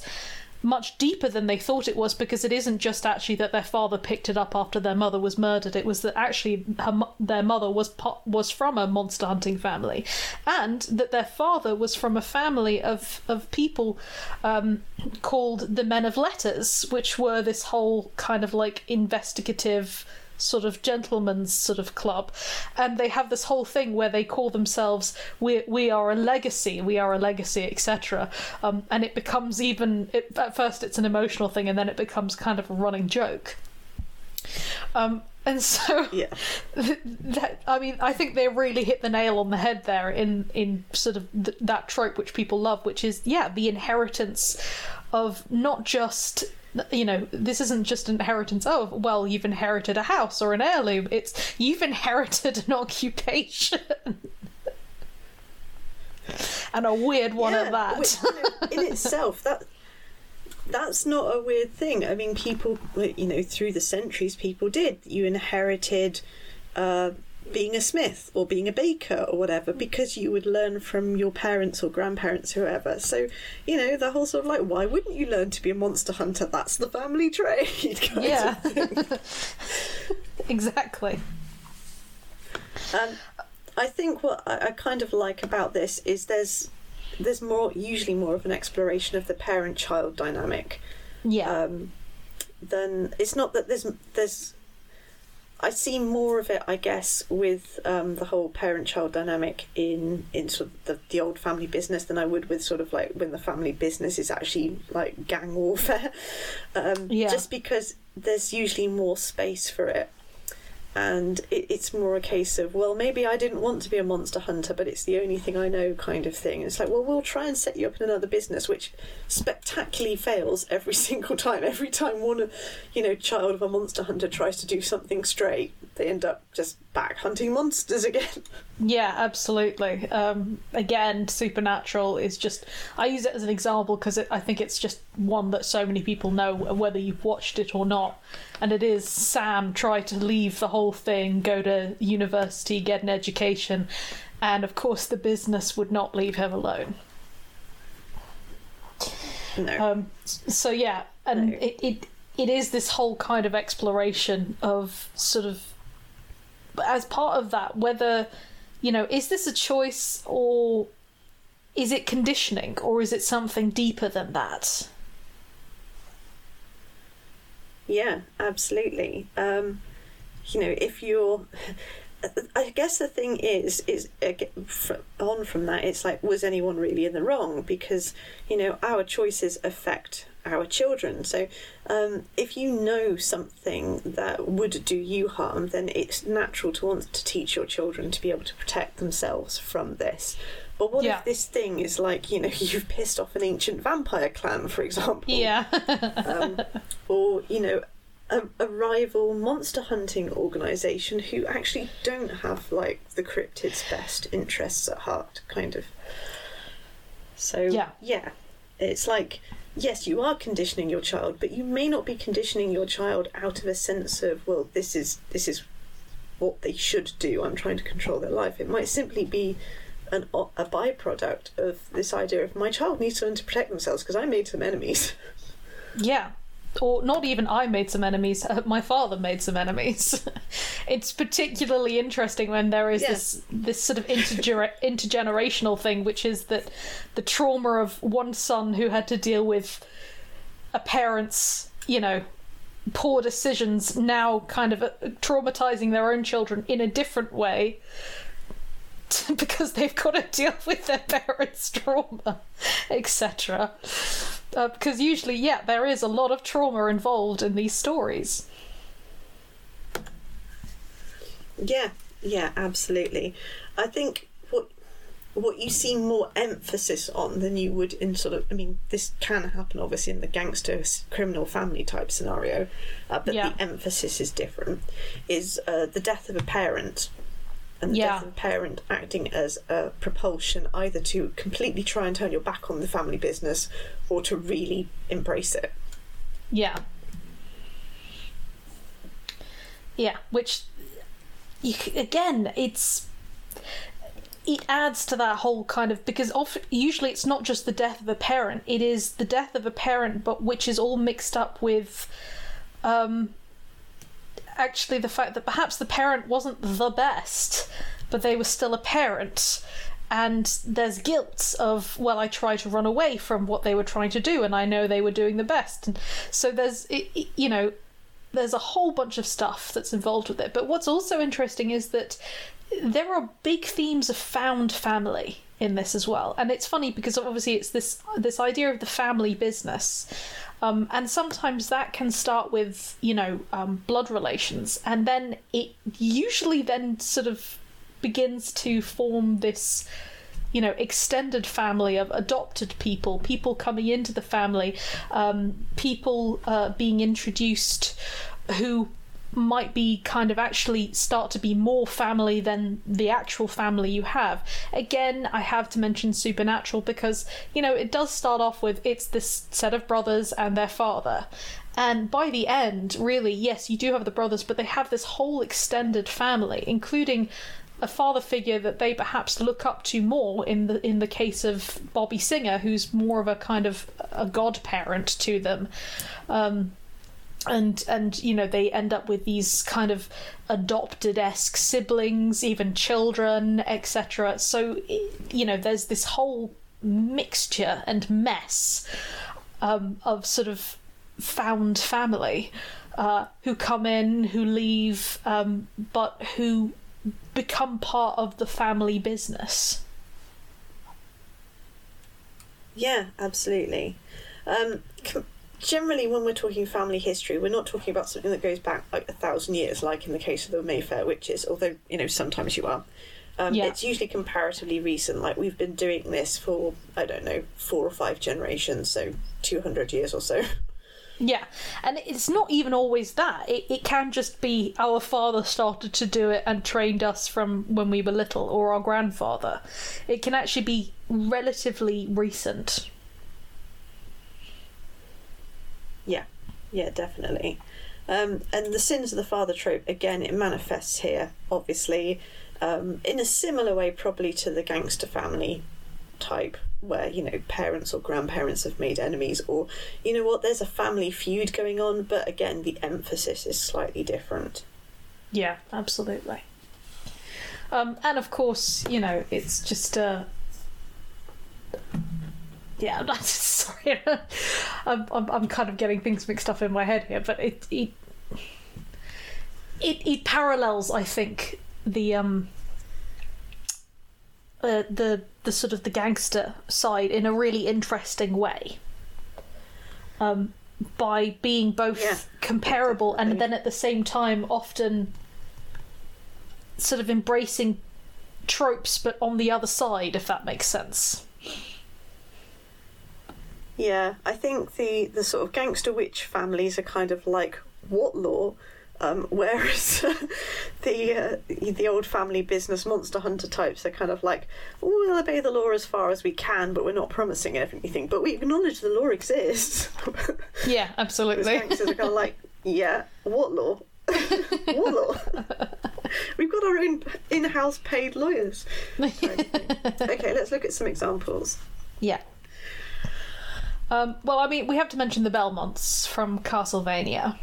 much deeper than they thought it was because it isn't just actually that their father picked it up after their mother was murdered. It was that actually her, their mother was was from a monster hunting family, and that their father was from a family of of people um, called the Men of Letters, which were this whole kind of like investigative sort of gentleman's sort of club. And they have this whole thing where they call themselves we we are a legacy we are a legacy etc um, and it becomes even it, at first it's an emotional thing and then it becomes kind of a running joke. Um, and so Yeah. that, I mean, I think they really hit the nail on the head there in in sort of th- that trope which people love, which is yeah, the inheritance of not just you know this isn't just inheritance of well you've inherited a house or an heirloom it's you've inherited an occupation and a weird one at that which, you know, in itself, that that's not a weird thing. I mean, people, you know, through the centuries, people did. You inherited uh, being a smith or being a baker or whatever because you would learn from your parents or grandparents, whoever. So, you know, the whole sort of like, why wouldn't you learn to be a monster hunter? That's the family trade. kind of yeah exactly Um, I think what I, I kind of like about this is there's there's more usually more of an exploration of the parent-child dynamic. yeah Um, than it's not that there's there's I see more of it, I guess, with um, the whole parent-child dynamic in in sort of the, the old family business than I would with sort of like when the family business is actually like gang warfare. Um, Yeah. Just because there's usually more space for it, and it, it's more a case of well, maybe I didn't want to be a monster hunter, but it's the only thing I know, kind of thing. It's like well, we'll try and set you up in another business, which spectacularly fails every single time. Every time one, you know, child of a monster hunter tries to do something straight, they end up just back hunting monsters again. Yeah, absolutely. Um, again, Supernatural is just. I use it as an example because I think it's just one that so many people know, whether you've watched it or not. And it is Sam try to leave the whole thing, go to university, get an education, and of course the business would not leave him alone. No. Um, so yeah, and No. it, it it is this whole kind of exploration of sort of as part of that whether you know is this a choice or is it conditioning or is it something deeper than that? Yeah, absolutely. Um, you know, if you're, I guess the thing is, is on from that, it's like, was anyone really in the wrong? Because you know, our choices affect our children. So, um, if you know something that would do you harm, then it's natural to want to teach your children to be able to protect themselves from this. But what Yeah. if this thing is like, you know, you've pissed off an ancient vampire clan, for example? Yeah, um, or you know a, a rival monster hunting organization who actually don't have like the cryptid's best interests at heart kind of. So Yeah. yeah. It's like yes you are conditioning your child but you may not be conditioning your child out of a sense of well this is this is what they should do. I'm trying to control their life. It might simply be an, a byproduct of this idea of my child needs to learn to protect themselves because i made some enemies. Yeah. Or not even I made some enemies. My father made some enemies. it's particularly interesting when there is Yeah. this this sort of interger- intergenerational thing, which is that the trauma of one son who had to deal with a parent's, you know, poor decisions now kind of uh, traumatizing their own children in a different way because they've got to deal with their parents' trauma, etc. Uh, because usually, yeah, there is a lot of trauma involved in these stories. Yeah, yeah, absolutely. I think what what you see more emphasis on than you would in sort of I mean this can happen obviously in the gangster criminal family type scenario, uh, but Yeah. the emphasis is different. Is uh, the death of a parent. And the Yeah. death of a parent acting as a propulsion either to completely try and turn your back on the family business or to really embrace it. Yeah. Yeah, which you, again, it's it adds to that whole kind of because often usually it's not just the death of a parent; it is the death of a parent, but which is all mixed up with, um, actually the fact that perhaps the parent wasn't the best, but they were still a parent. And there's guilt of well, I tried to run away from what they were trying to do, and I know they were doing the best. And so there's, you know, there's a whole bunch of stuff that's involved with it. But what's also interesting is that there are big themes of found family in this as well, and it's funny because obviously it's this this idea of the family business. Um, and sometimes that can start with, you know, um, blood relations, and then it usually then sort of begins to form this you know extended family of adopted people people coming into the family um, people uh, being introduced who might be kind of actually start to be more family than the actual family you have again i have to mention supernatural because you know it does start off with it's this set of brothers and their father and by the end really yes you do have the brothers but they have this whole extended family including a father figure that they perhaps look up to more in the in the case of Bobby Singer, who's more of a kind of a godparent to them. Um, and and you know they end up with these kind of adopted esque siblings, even children, etc. So you know there's this whole mixture and mess um, of sort of found family uh, who come in, who leave, um, but who become part of the family business. Yeah, absolutely. Um, generally, when we're talking family history, we're not talking about something that goes back like a thousand years, like in the case of the Mayfair witches, although, you know, sometimes you are. Um, yeah. It's usually comparatively recent, like we've been doing this for, I don't know, four or five generations, so 200 years or so. Yeah, and it's not even always that. It, it can just be our father started to do it and trained us from when we were little, or our grandfather. It can actually be relatively recent. Yeah, yeah, definitely. Um, and the sins of the father trope, again, it manifests here, obviously, um, in a similar way, probably to the gangster family type where you know parents or grandparents have made enemies or you know what there's a family feud going on but again the emphasis is slightly different. Yeah absolutely. Um, and of course you know it's just uh yeah I'm sorry I'm, I'm, I'm kind of getting things mixed up in my head here but it it it, it parallels i think the um uh, the the sort of the gangster side in a really interesting way. Um, by being both yeah, comparable definitely. and then at the same time often sort of embracing tropes but on the other side if that makes sense yeah i think the the sort of gangster witch families are kind of like what law um, whereas the uh, the old family business monster hunter types are kind of like, we'll obey the law as far as we can, but we're not promising anything. But we acknowledge the law exists. Yeah, absolutely. gangsters are kind of like, yeah, what law? what law? We've got our own in-house paid lawyers. okay, let's look at some examples. Yeah. Um, well, I mean, we have to mention the Belmonts from Castlevania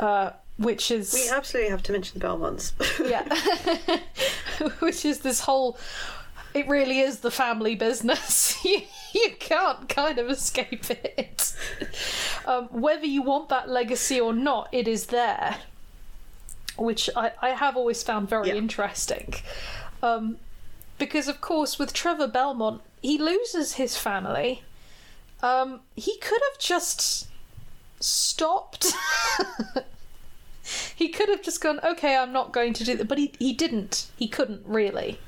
uh, which is we absolutely have to mention the Belmonts. yeah, which is this whole. It really is the family business. you, you can't kind of escape it. Um, whether you want that legacy or not, it is there, which I, I have always found very yeah. interesting. Um, because, of course, with Trevor Belmont, he loses his family. Um, he could have just stopped. he could have just gone, okay, I'm not going to do that, but he he didn't. He couldn't really.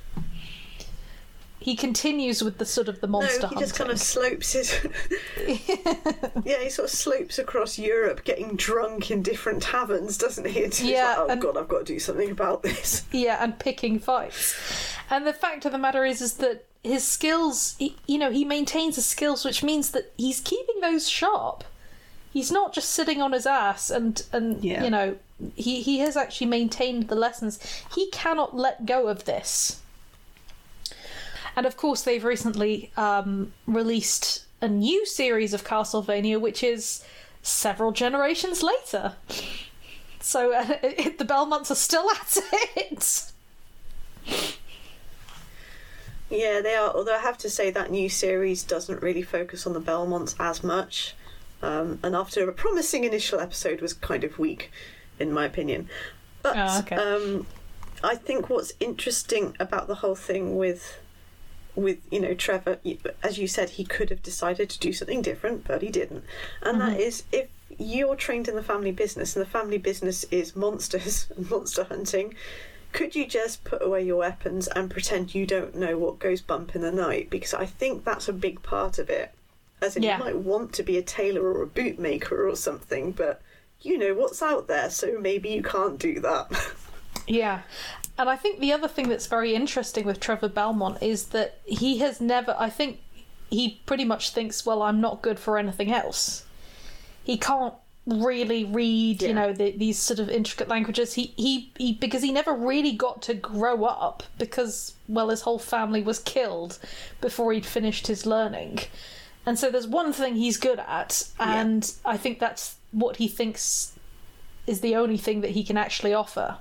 He continues with the sort of the monster. No, he hunting. just kind of slopes his. yeah, he sort of slopes across Europe, getting drunk in different taverns, doesn't he? It's yeah, like, oh and, god, I've got to do something about this. Yeah, and picking fights. And the fact of the matter is, is that his skills, he, you know, he maintains his skills, which means that he's keeping those sharp he's not just sitting on his ass and and yeah. you know he he has actually maintained the lessons. He cannot let go of this. And of course, they've recently um, released a new series of Castlevania, which is several generations later. So uh, the Belmonts are still at it. Yeah, they are. Although I have to say that new series doesn't really focus on the Belmonts as much. Um, and after a promising initial episode was kind of weak, in my opinion. But oh, okay. um, I think what's interesting about the whole thing with with you know Trevor, as you said, he could have decided to do something different, but he didn't. And mm-hmm. that is if you're trained in the family business and the family business is monsters and monster hunting, could you just put away your weapons and pretend you don't know what goes bump in the night? Because I think that's a big part of it. As in, yeah. you might want to be a tailor or a bootmaker or something, but you know what's out there, so maybe you can't do that. yeah. And I think the other thing that's very interesting with Trevor Belmont is that he has never, I think he pretty much thinks, well, I'm not good for anything else. He can't really read, yeah. you know, the, these sort of intricate languages. He, he, he, because he never really got to grow up because, well, his whole family was killed before he'd finished his learning. And so there's one thing he's good at, and yeah. I think that's what he thinks is the only thing that he can actually offer.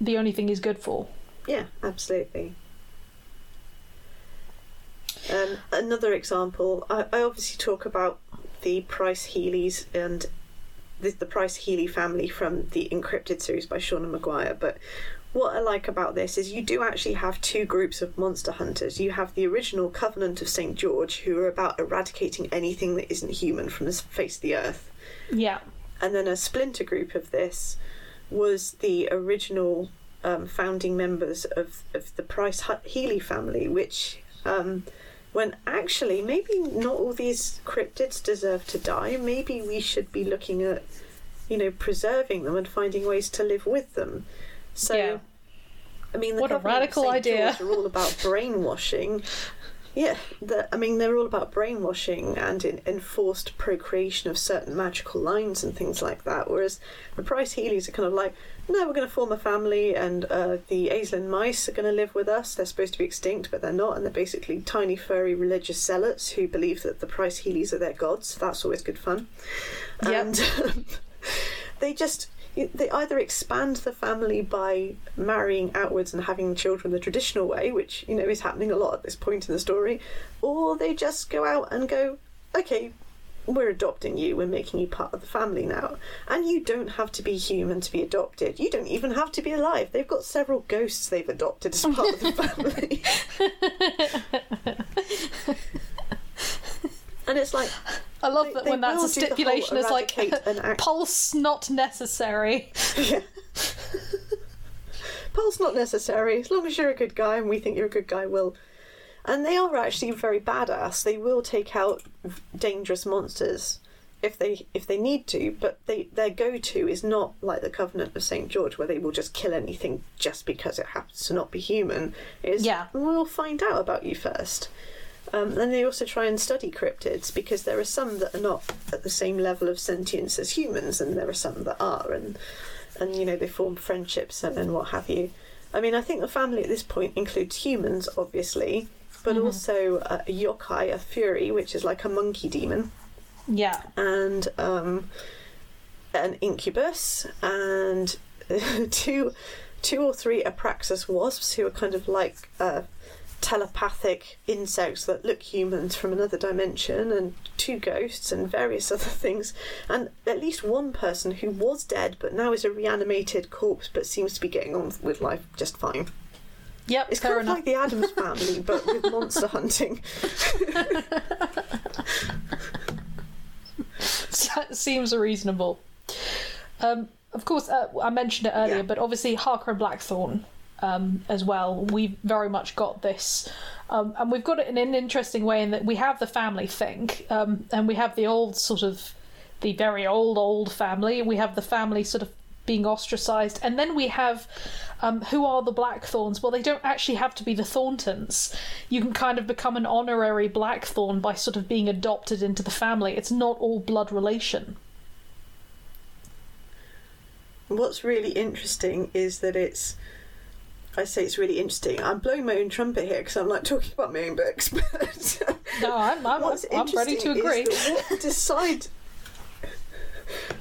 The only thing he's good for. Yeah, absolutely. Um, another example, I, I, obviously talk about the Price Healy's and the, the Price Healy family from the InCryptid series by Seanan McGuire. But what I like about this is you do actually have two groups of monster hunters. You have the original Covenant of St. George, who are about eradicating anything that isn't human from the face of the earth. Yeah. And then a splinter group of this was the original um, founding members of, of the Price Healy family, which, um, when actually maybe not all these cryptids deserve to die. Maybe we should be looking at, you know, preserving them and finding ways to live with them. So, Yeah. I mean, the What a radical idea. Are all about brainwashing. Yeah, the, I mean, they're all about brainwashing and in, enforced procreation of certain magical lines and things like that. Whereas the Price Healys are kind of like, no, we're going to form a family, and uh, the Aeslin mice are going to live with us. They're supposed to be extinct, but they're not, and they're basically tiny, furry religious zealots who believe that the Price Healys are their gods. That's always good fun. Yep. And they just they either expand the family by marrying outwards and having children the traditional way, which you know is happening a lot at this point in the story, or they just go out and go, okay, we're adopting you, we're making you part of the family now, and you don't have to be human to be adopted. You don't even have to be alive. They've got several ghosts they've adopted as part of the family. and it's like I love They- that when that's a do the whole stipulation is like eradicate and act- pulse not necessary. Yeah. Pulse not necessary. As long as you're a good guy and we think you're a good guy, will. And they are actually very badass. They will take out dangerous monsters if they if they need to. But they their go to is not like the Covenant of Saint George, where they will just kill anything just because it happens to not be human. Is Yeah. we'll find out about you first. Um, and they also try and study cryptids because there are some that are not at the same level of sentience as humans, and there are some that are, and and you know they form friendships and, and what have you. I mean, I think the family at this point includes humans, obviously, but also uh, a yokai, a fūri, which is like a monkey demon, Yeah. and um, an incubus, and two, two or three Apraxis wasps, who are kind of like uh, telepathic insects that look humans from another dimension, and two ghosts, and various other things, and at least one person who was dead but now is a reanimated corpse, but seems to be getting on with life just fine. Yep. It's kind of enough. like the Addams family, but with monster hunting. That seems reasonable. Um, of course, uh, I mentioned it earlier, Yeah. but obviously Harker and Blackthorn um, as well. We've very much got this, um, and we've got it in an interesting way in that we have the family thing, um, and we have the old sort of the very old old family. We have the family sort of being ostracized, and then we have um, who are the Blackthorns? Well, they don't actually have to be the Thorntons. You can kind of become an honorary Blackthorn by sort of being adopted into the family. It's not all blood relation. What's really interesting is that it's. I say it's really interesting. I'm blowing my own trumpet here because I'm like talking about my own books, but No, uh, I'm, I'm, what's I'm ready to agree. Decide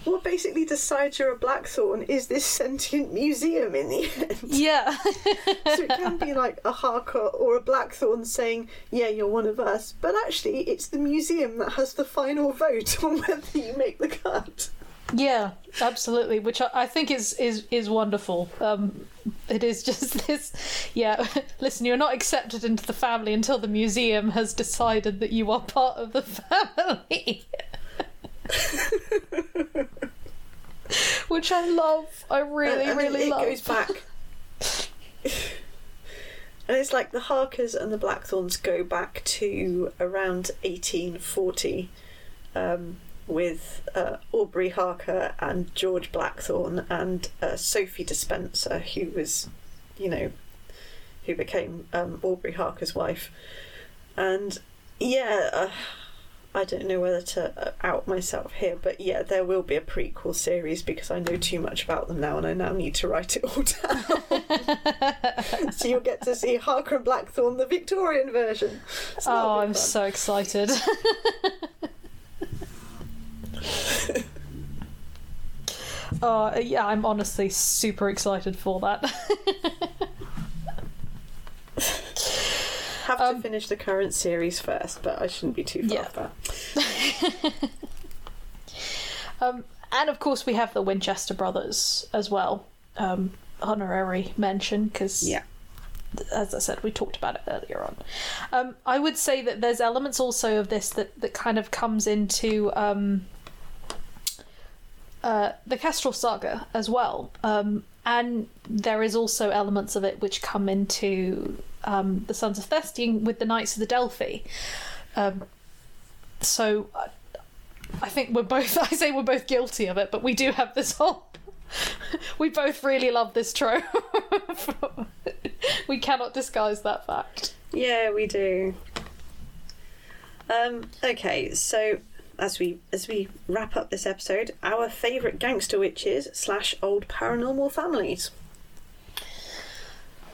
what basically decides you're a blackthorn is this sentient museum in the end. Yeah. so it can be like a Harker or a Blackthorn saying, "Yeah, you're one of us," but actually, it's the museum that has the final vote on whether you make the cut. Yeah, absolutely. Which I, I think is is is wonderful. Um, it is just this. Yeah, listen, you're not accepted into the family until the museum has decided that you are part of the family. Which I love. I really, and, and really it, love. it goes back. and it's like the Harkers and the Blackthorns go back to around 1840 um, with uh, Aubrey Harker and George Blackthorn and uh, Sophie Dispenser, who was, you know, who became um, Aubrey Harker's wife. And yeah, uh, I don't know whether to uh, out myself here, but yeah, there will be a prequel series because I know too much about them now and I now need to write it all down. so you'll get to see Harker and Blackthorn, the Victorian version. So oh, I'm fun. so excited. Oh yeah, I'm honestly super excited for that. Have to Um, finish the current series first, but I shouldn't be too far yeah. off that. Um, and of course, we have the Winchester brothers as well. Um, honorary mention because Yeah. as I said, we talked about it earlier on. Um, I would say that there's elements also of this that, that kind of comes into um, uh, the Kestrel saga as well. Um, and there is also elements of it which come into um, the Sons of Thestian with the Knights of the Delphi. Um, so I think we're both, I say we're both guilty of it, but we do have this whole. we both really love this trope. we cannot disguise that fact. Yeah, we do. Um, okay, so as we as we wrap up this episode, our favourite gangster witches slash old paranormal families.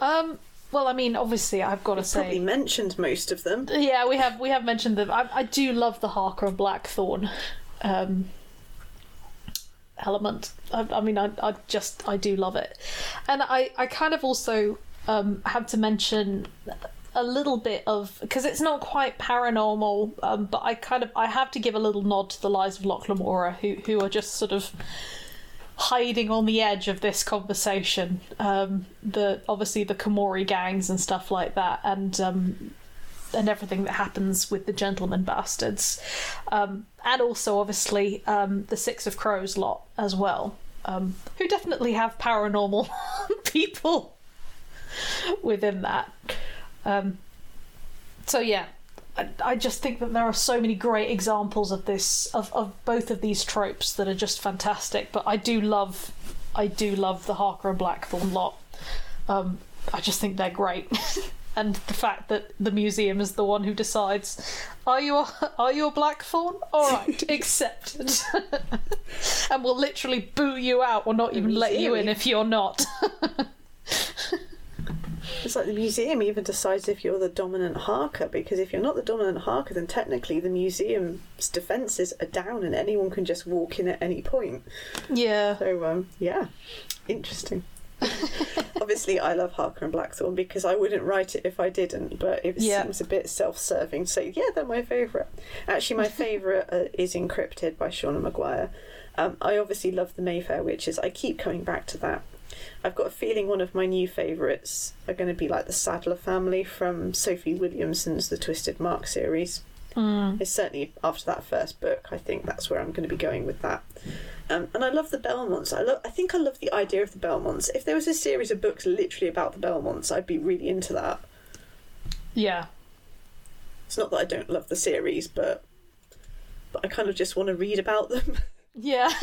Um, well, I mean, obviously, I've got to say, Probably mentioned most of them. yeah, we have we have mentioned them. I, I do love the Harker and Blackthorn um, element. I, I mean, I, I just I do love it, and I I kind of also um, have to mention a little bit of because it's not quite paranormal, um, but I kind of I have to give a little nod to the lies of Locke Lamora, who who are just sort of hiding on the edge of this conversation. Um, the obviously the Camorri gangs and stuff like that, and um, and everything that happens with the gentleman bastards, um, and also obviously um, the Six of Crows lot as well, um, who definitely have paranormal people within that. Um, so yeah, I, I just think that there are so many great examples of this of, of both of these tropes that are just fantastic. But I do love, I do love the Harker and Blackthorn lot. Um, I just think they're great. And the fact that the museum is the one who decides, are you a, are you a Blackthorn? All right, accepted. and will literally boo you out or not even let you in if you're not. It's like the museum even decides if you're the dominant Harker, because if you're not the dominant Harker, then technically the museum's defences are down and anyone can just walk in at any point. yeah. So, um, yeah, interesting. Obviously, I love Harker and Blackthorn because I wouldn't write it if I didn't, but it Yeah. seems a bit self serving. So, yeah, they're my favourite. Actually, my favourite uh, is InCryptid by Seanan McGuire. Um, I obviously love the Mayfair Witches. I keep coming back to that. I've got a feeling one of my new favourites are going to be like the Sadler family from Sophie Williamson's The Twisted Mark series. Mm. It's certainly after that first book. I think that's where I'm going to be going with that. Um, and I love the Belmonts. I love. I think I love the idea of the Belmonts. If there was a series of books literally about the Belmonts, I'd be really into that. Yeah. It's not that I don't love the series, but but I kind of just want to read about them. Yeah.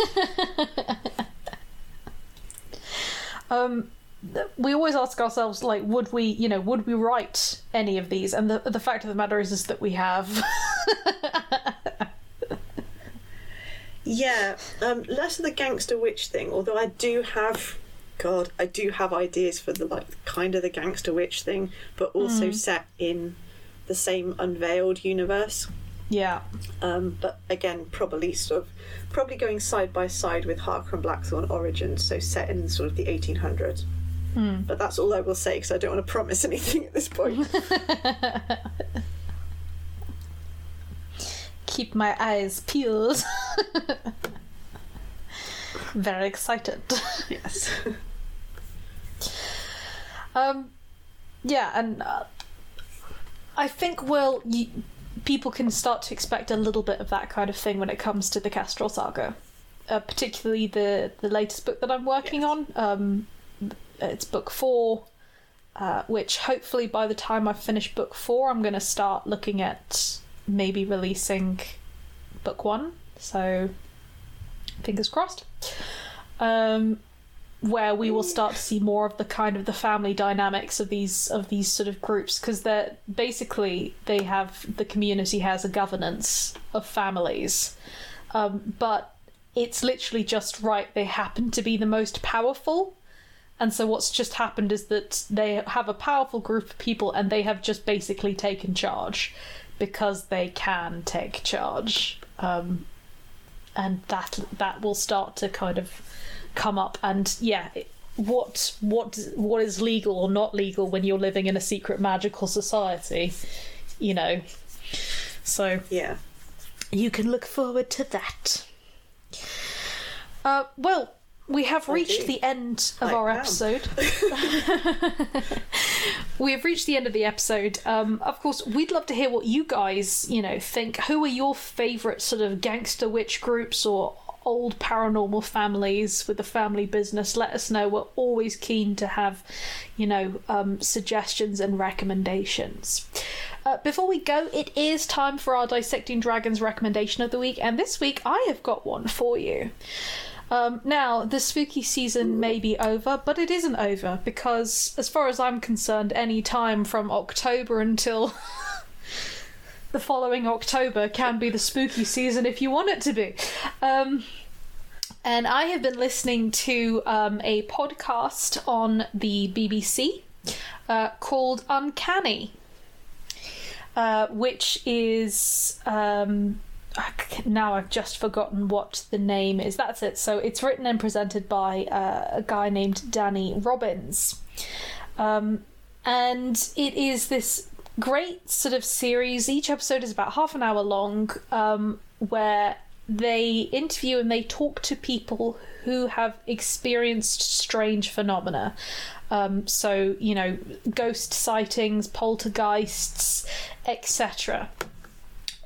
um, we always ask ourselves, like, would we, you know, would we write any of these? And the the fact of the matter is, is that we have. yeah, um, less of the gangster witch thing. Although I do have, God, I do have ideas for the like kind of the gangster witch thing, but also set in the same unveiled universe. Yeah. Um, but again, probably sort of probably going side by side with Harker and Blackthorn Origins, so set in sort of the 1800s. But that's all I will say because I don't want to promise anything at this point. Keep my eyes peeled. Very excited. yes. Um, yeah, and uh, I think well, people can start to expect a little bit of that kind of thing when it comes to the Kestrel saga, uh, particularly the the latest book that I'm working Yes. on. Um, it's book four, uh, which hopefully by the time I finish book four, I'm going to start looking at maybe releasing book one. So, fingers crossed. Um, where we will start to see more of the kind of the family dynamics of these of these sort of groups because they're basically they have the community has a governance of families. Um, but it's literally just right they happen to be the most powerful. And so what's just happened is that they have a powerful group of people and they have just basically taken charge because they can take charge. Um, and that that will start to kind of come up and yeah what what what is legal or not legal when you're living in a secret magical society you know so Yeah. you can look forward to that Uh, well, we have reached the end of I our am. episode. we have reached the end of the episode. Um, of course, we'd love to hear what you guys, you know, think. Who are your favourite sort of gangster witch groups or old paranormal families with the family business? Let us know. We're always keen to have, you know, um, suggestions and recommendations. Uh, before we go, it is time for our Dissecting Dragons recommendation of the week, and this week I have got one for you. Um, now, the spooky season may be over, but it isn't over because, as far as I'm concerned, any time from October until the following October can be the spooky season if you want it to be. Um, and I have been listening to um, a podcast on the BBC uh, called Uncanny, uh, which is. Um, now I've just forgotten what the name is. That's it. So it's written and presented by uh, a guy named Danny Robins. Um, and it is this great sort of series. Each episode is about half an hour long, um, where they interview and they talk to people who have experienced strange phenomena. Um, so, you know, ghost sightings, poltergeists, etc.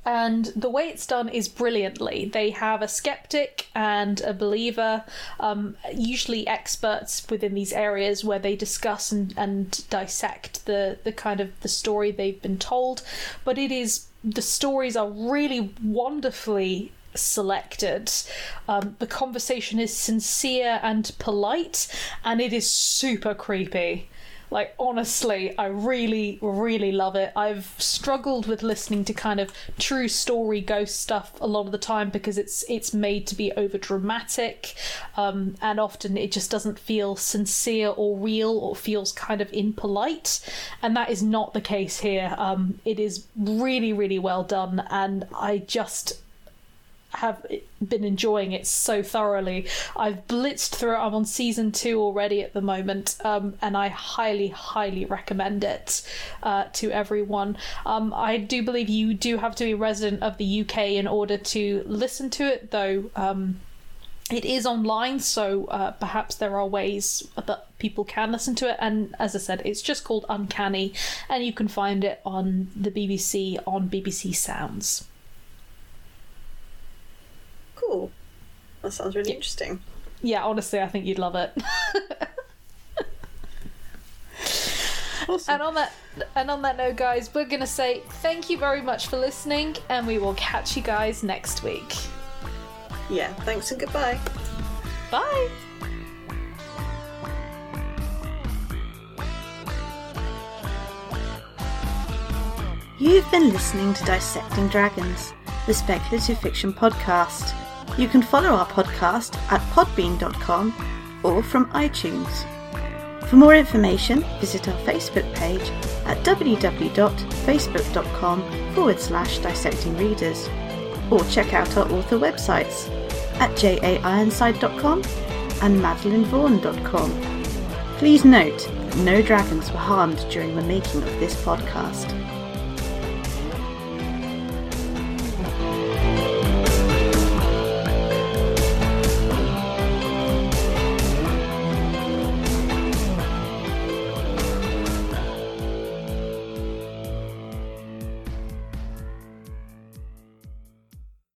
And the way it's done is brilliantly. They have a skeptic and a believer, um, usually experts within these areas, where they discuss and, and dissect the, the kind of the story they've been told. But it is the stories are really wonderfully selected. Um, the conversation is sincere and polite, and it is super creepy. Like, honestly, I really, really love it. I've struggled with listening to kind of true story ghost stuff a lot of the time because it's it's made to be over dramatic, um, and often it just doesn't feel sincere or real or feels kind of impolite. And that is not the case here. Um, it is really, really well done, and I just have been enjoying it so thoroughly. I've blitzed through it. I'm on season two already at the moment, um, and I highly, highly recommend it uh, to everyone. Um, I do believe you do have to be a resident of the UK in order to listen to it, though. Um, it is online, so uh, perhaps there are ways that people can listen to it. And as I said, it's just called Uncanny, and you can find it on the BBC on BBC Sounds. Cool. That sounds really interesting. Yeah, honestly, I think you'd love it. Awesome. and on that and on that note, guys, we're gonna say thank you very much for listening, and we will catch you guys next week. yeah, thanks and goodbye. Bye. You've been listening to Dissecting Dragons, the speculative fiction podcast. You can follow our podcast at podbean.com or from iTunes. For more information, visit our Facebook page at www.facebook.com forward slash dissecting readers or check out our author websites at jaironside.com and madeleinevaughan.com. Please note, no dragons were harmed during the making of this podcast.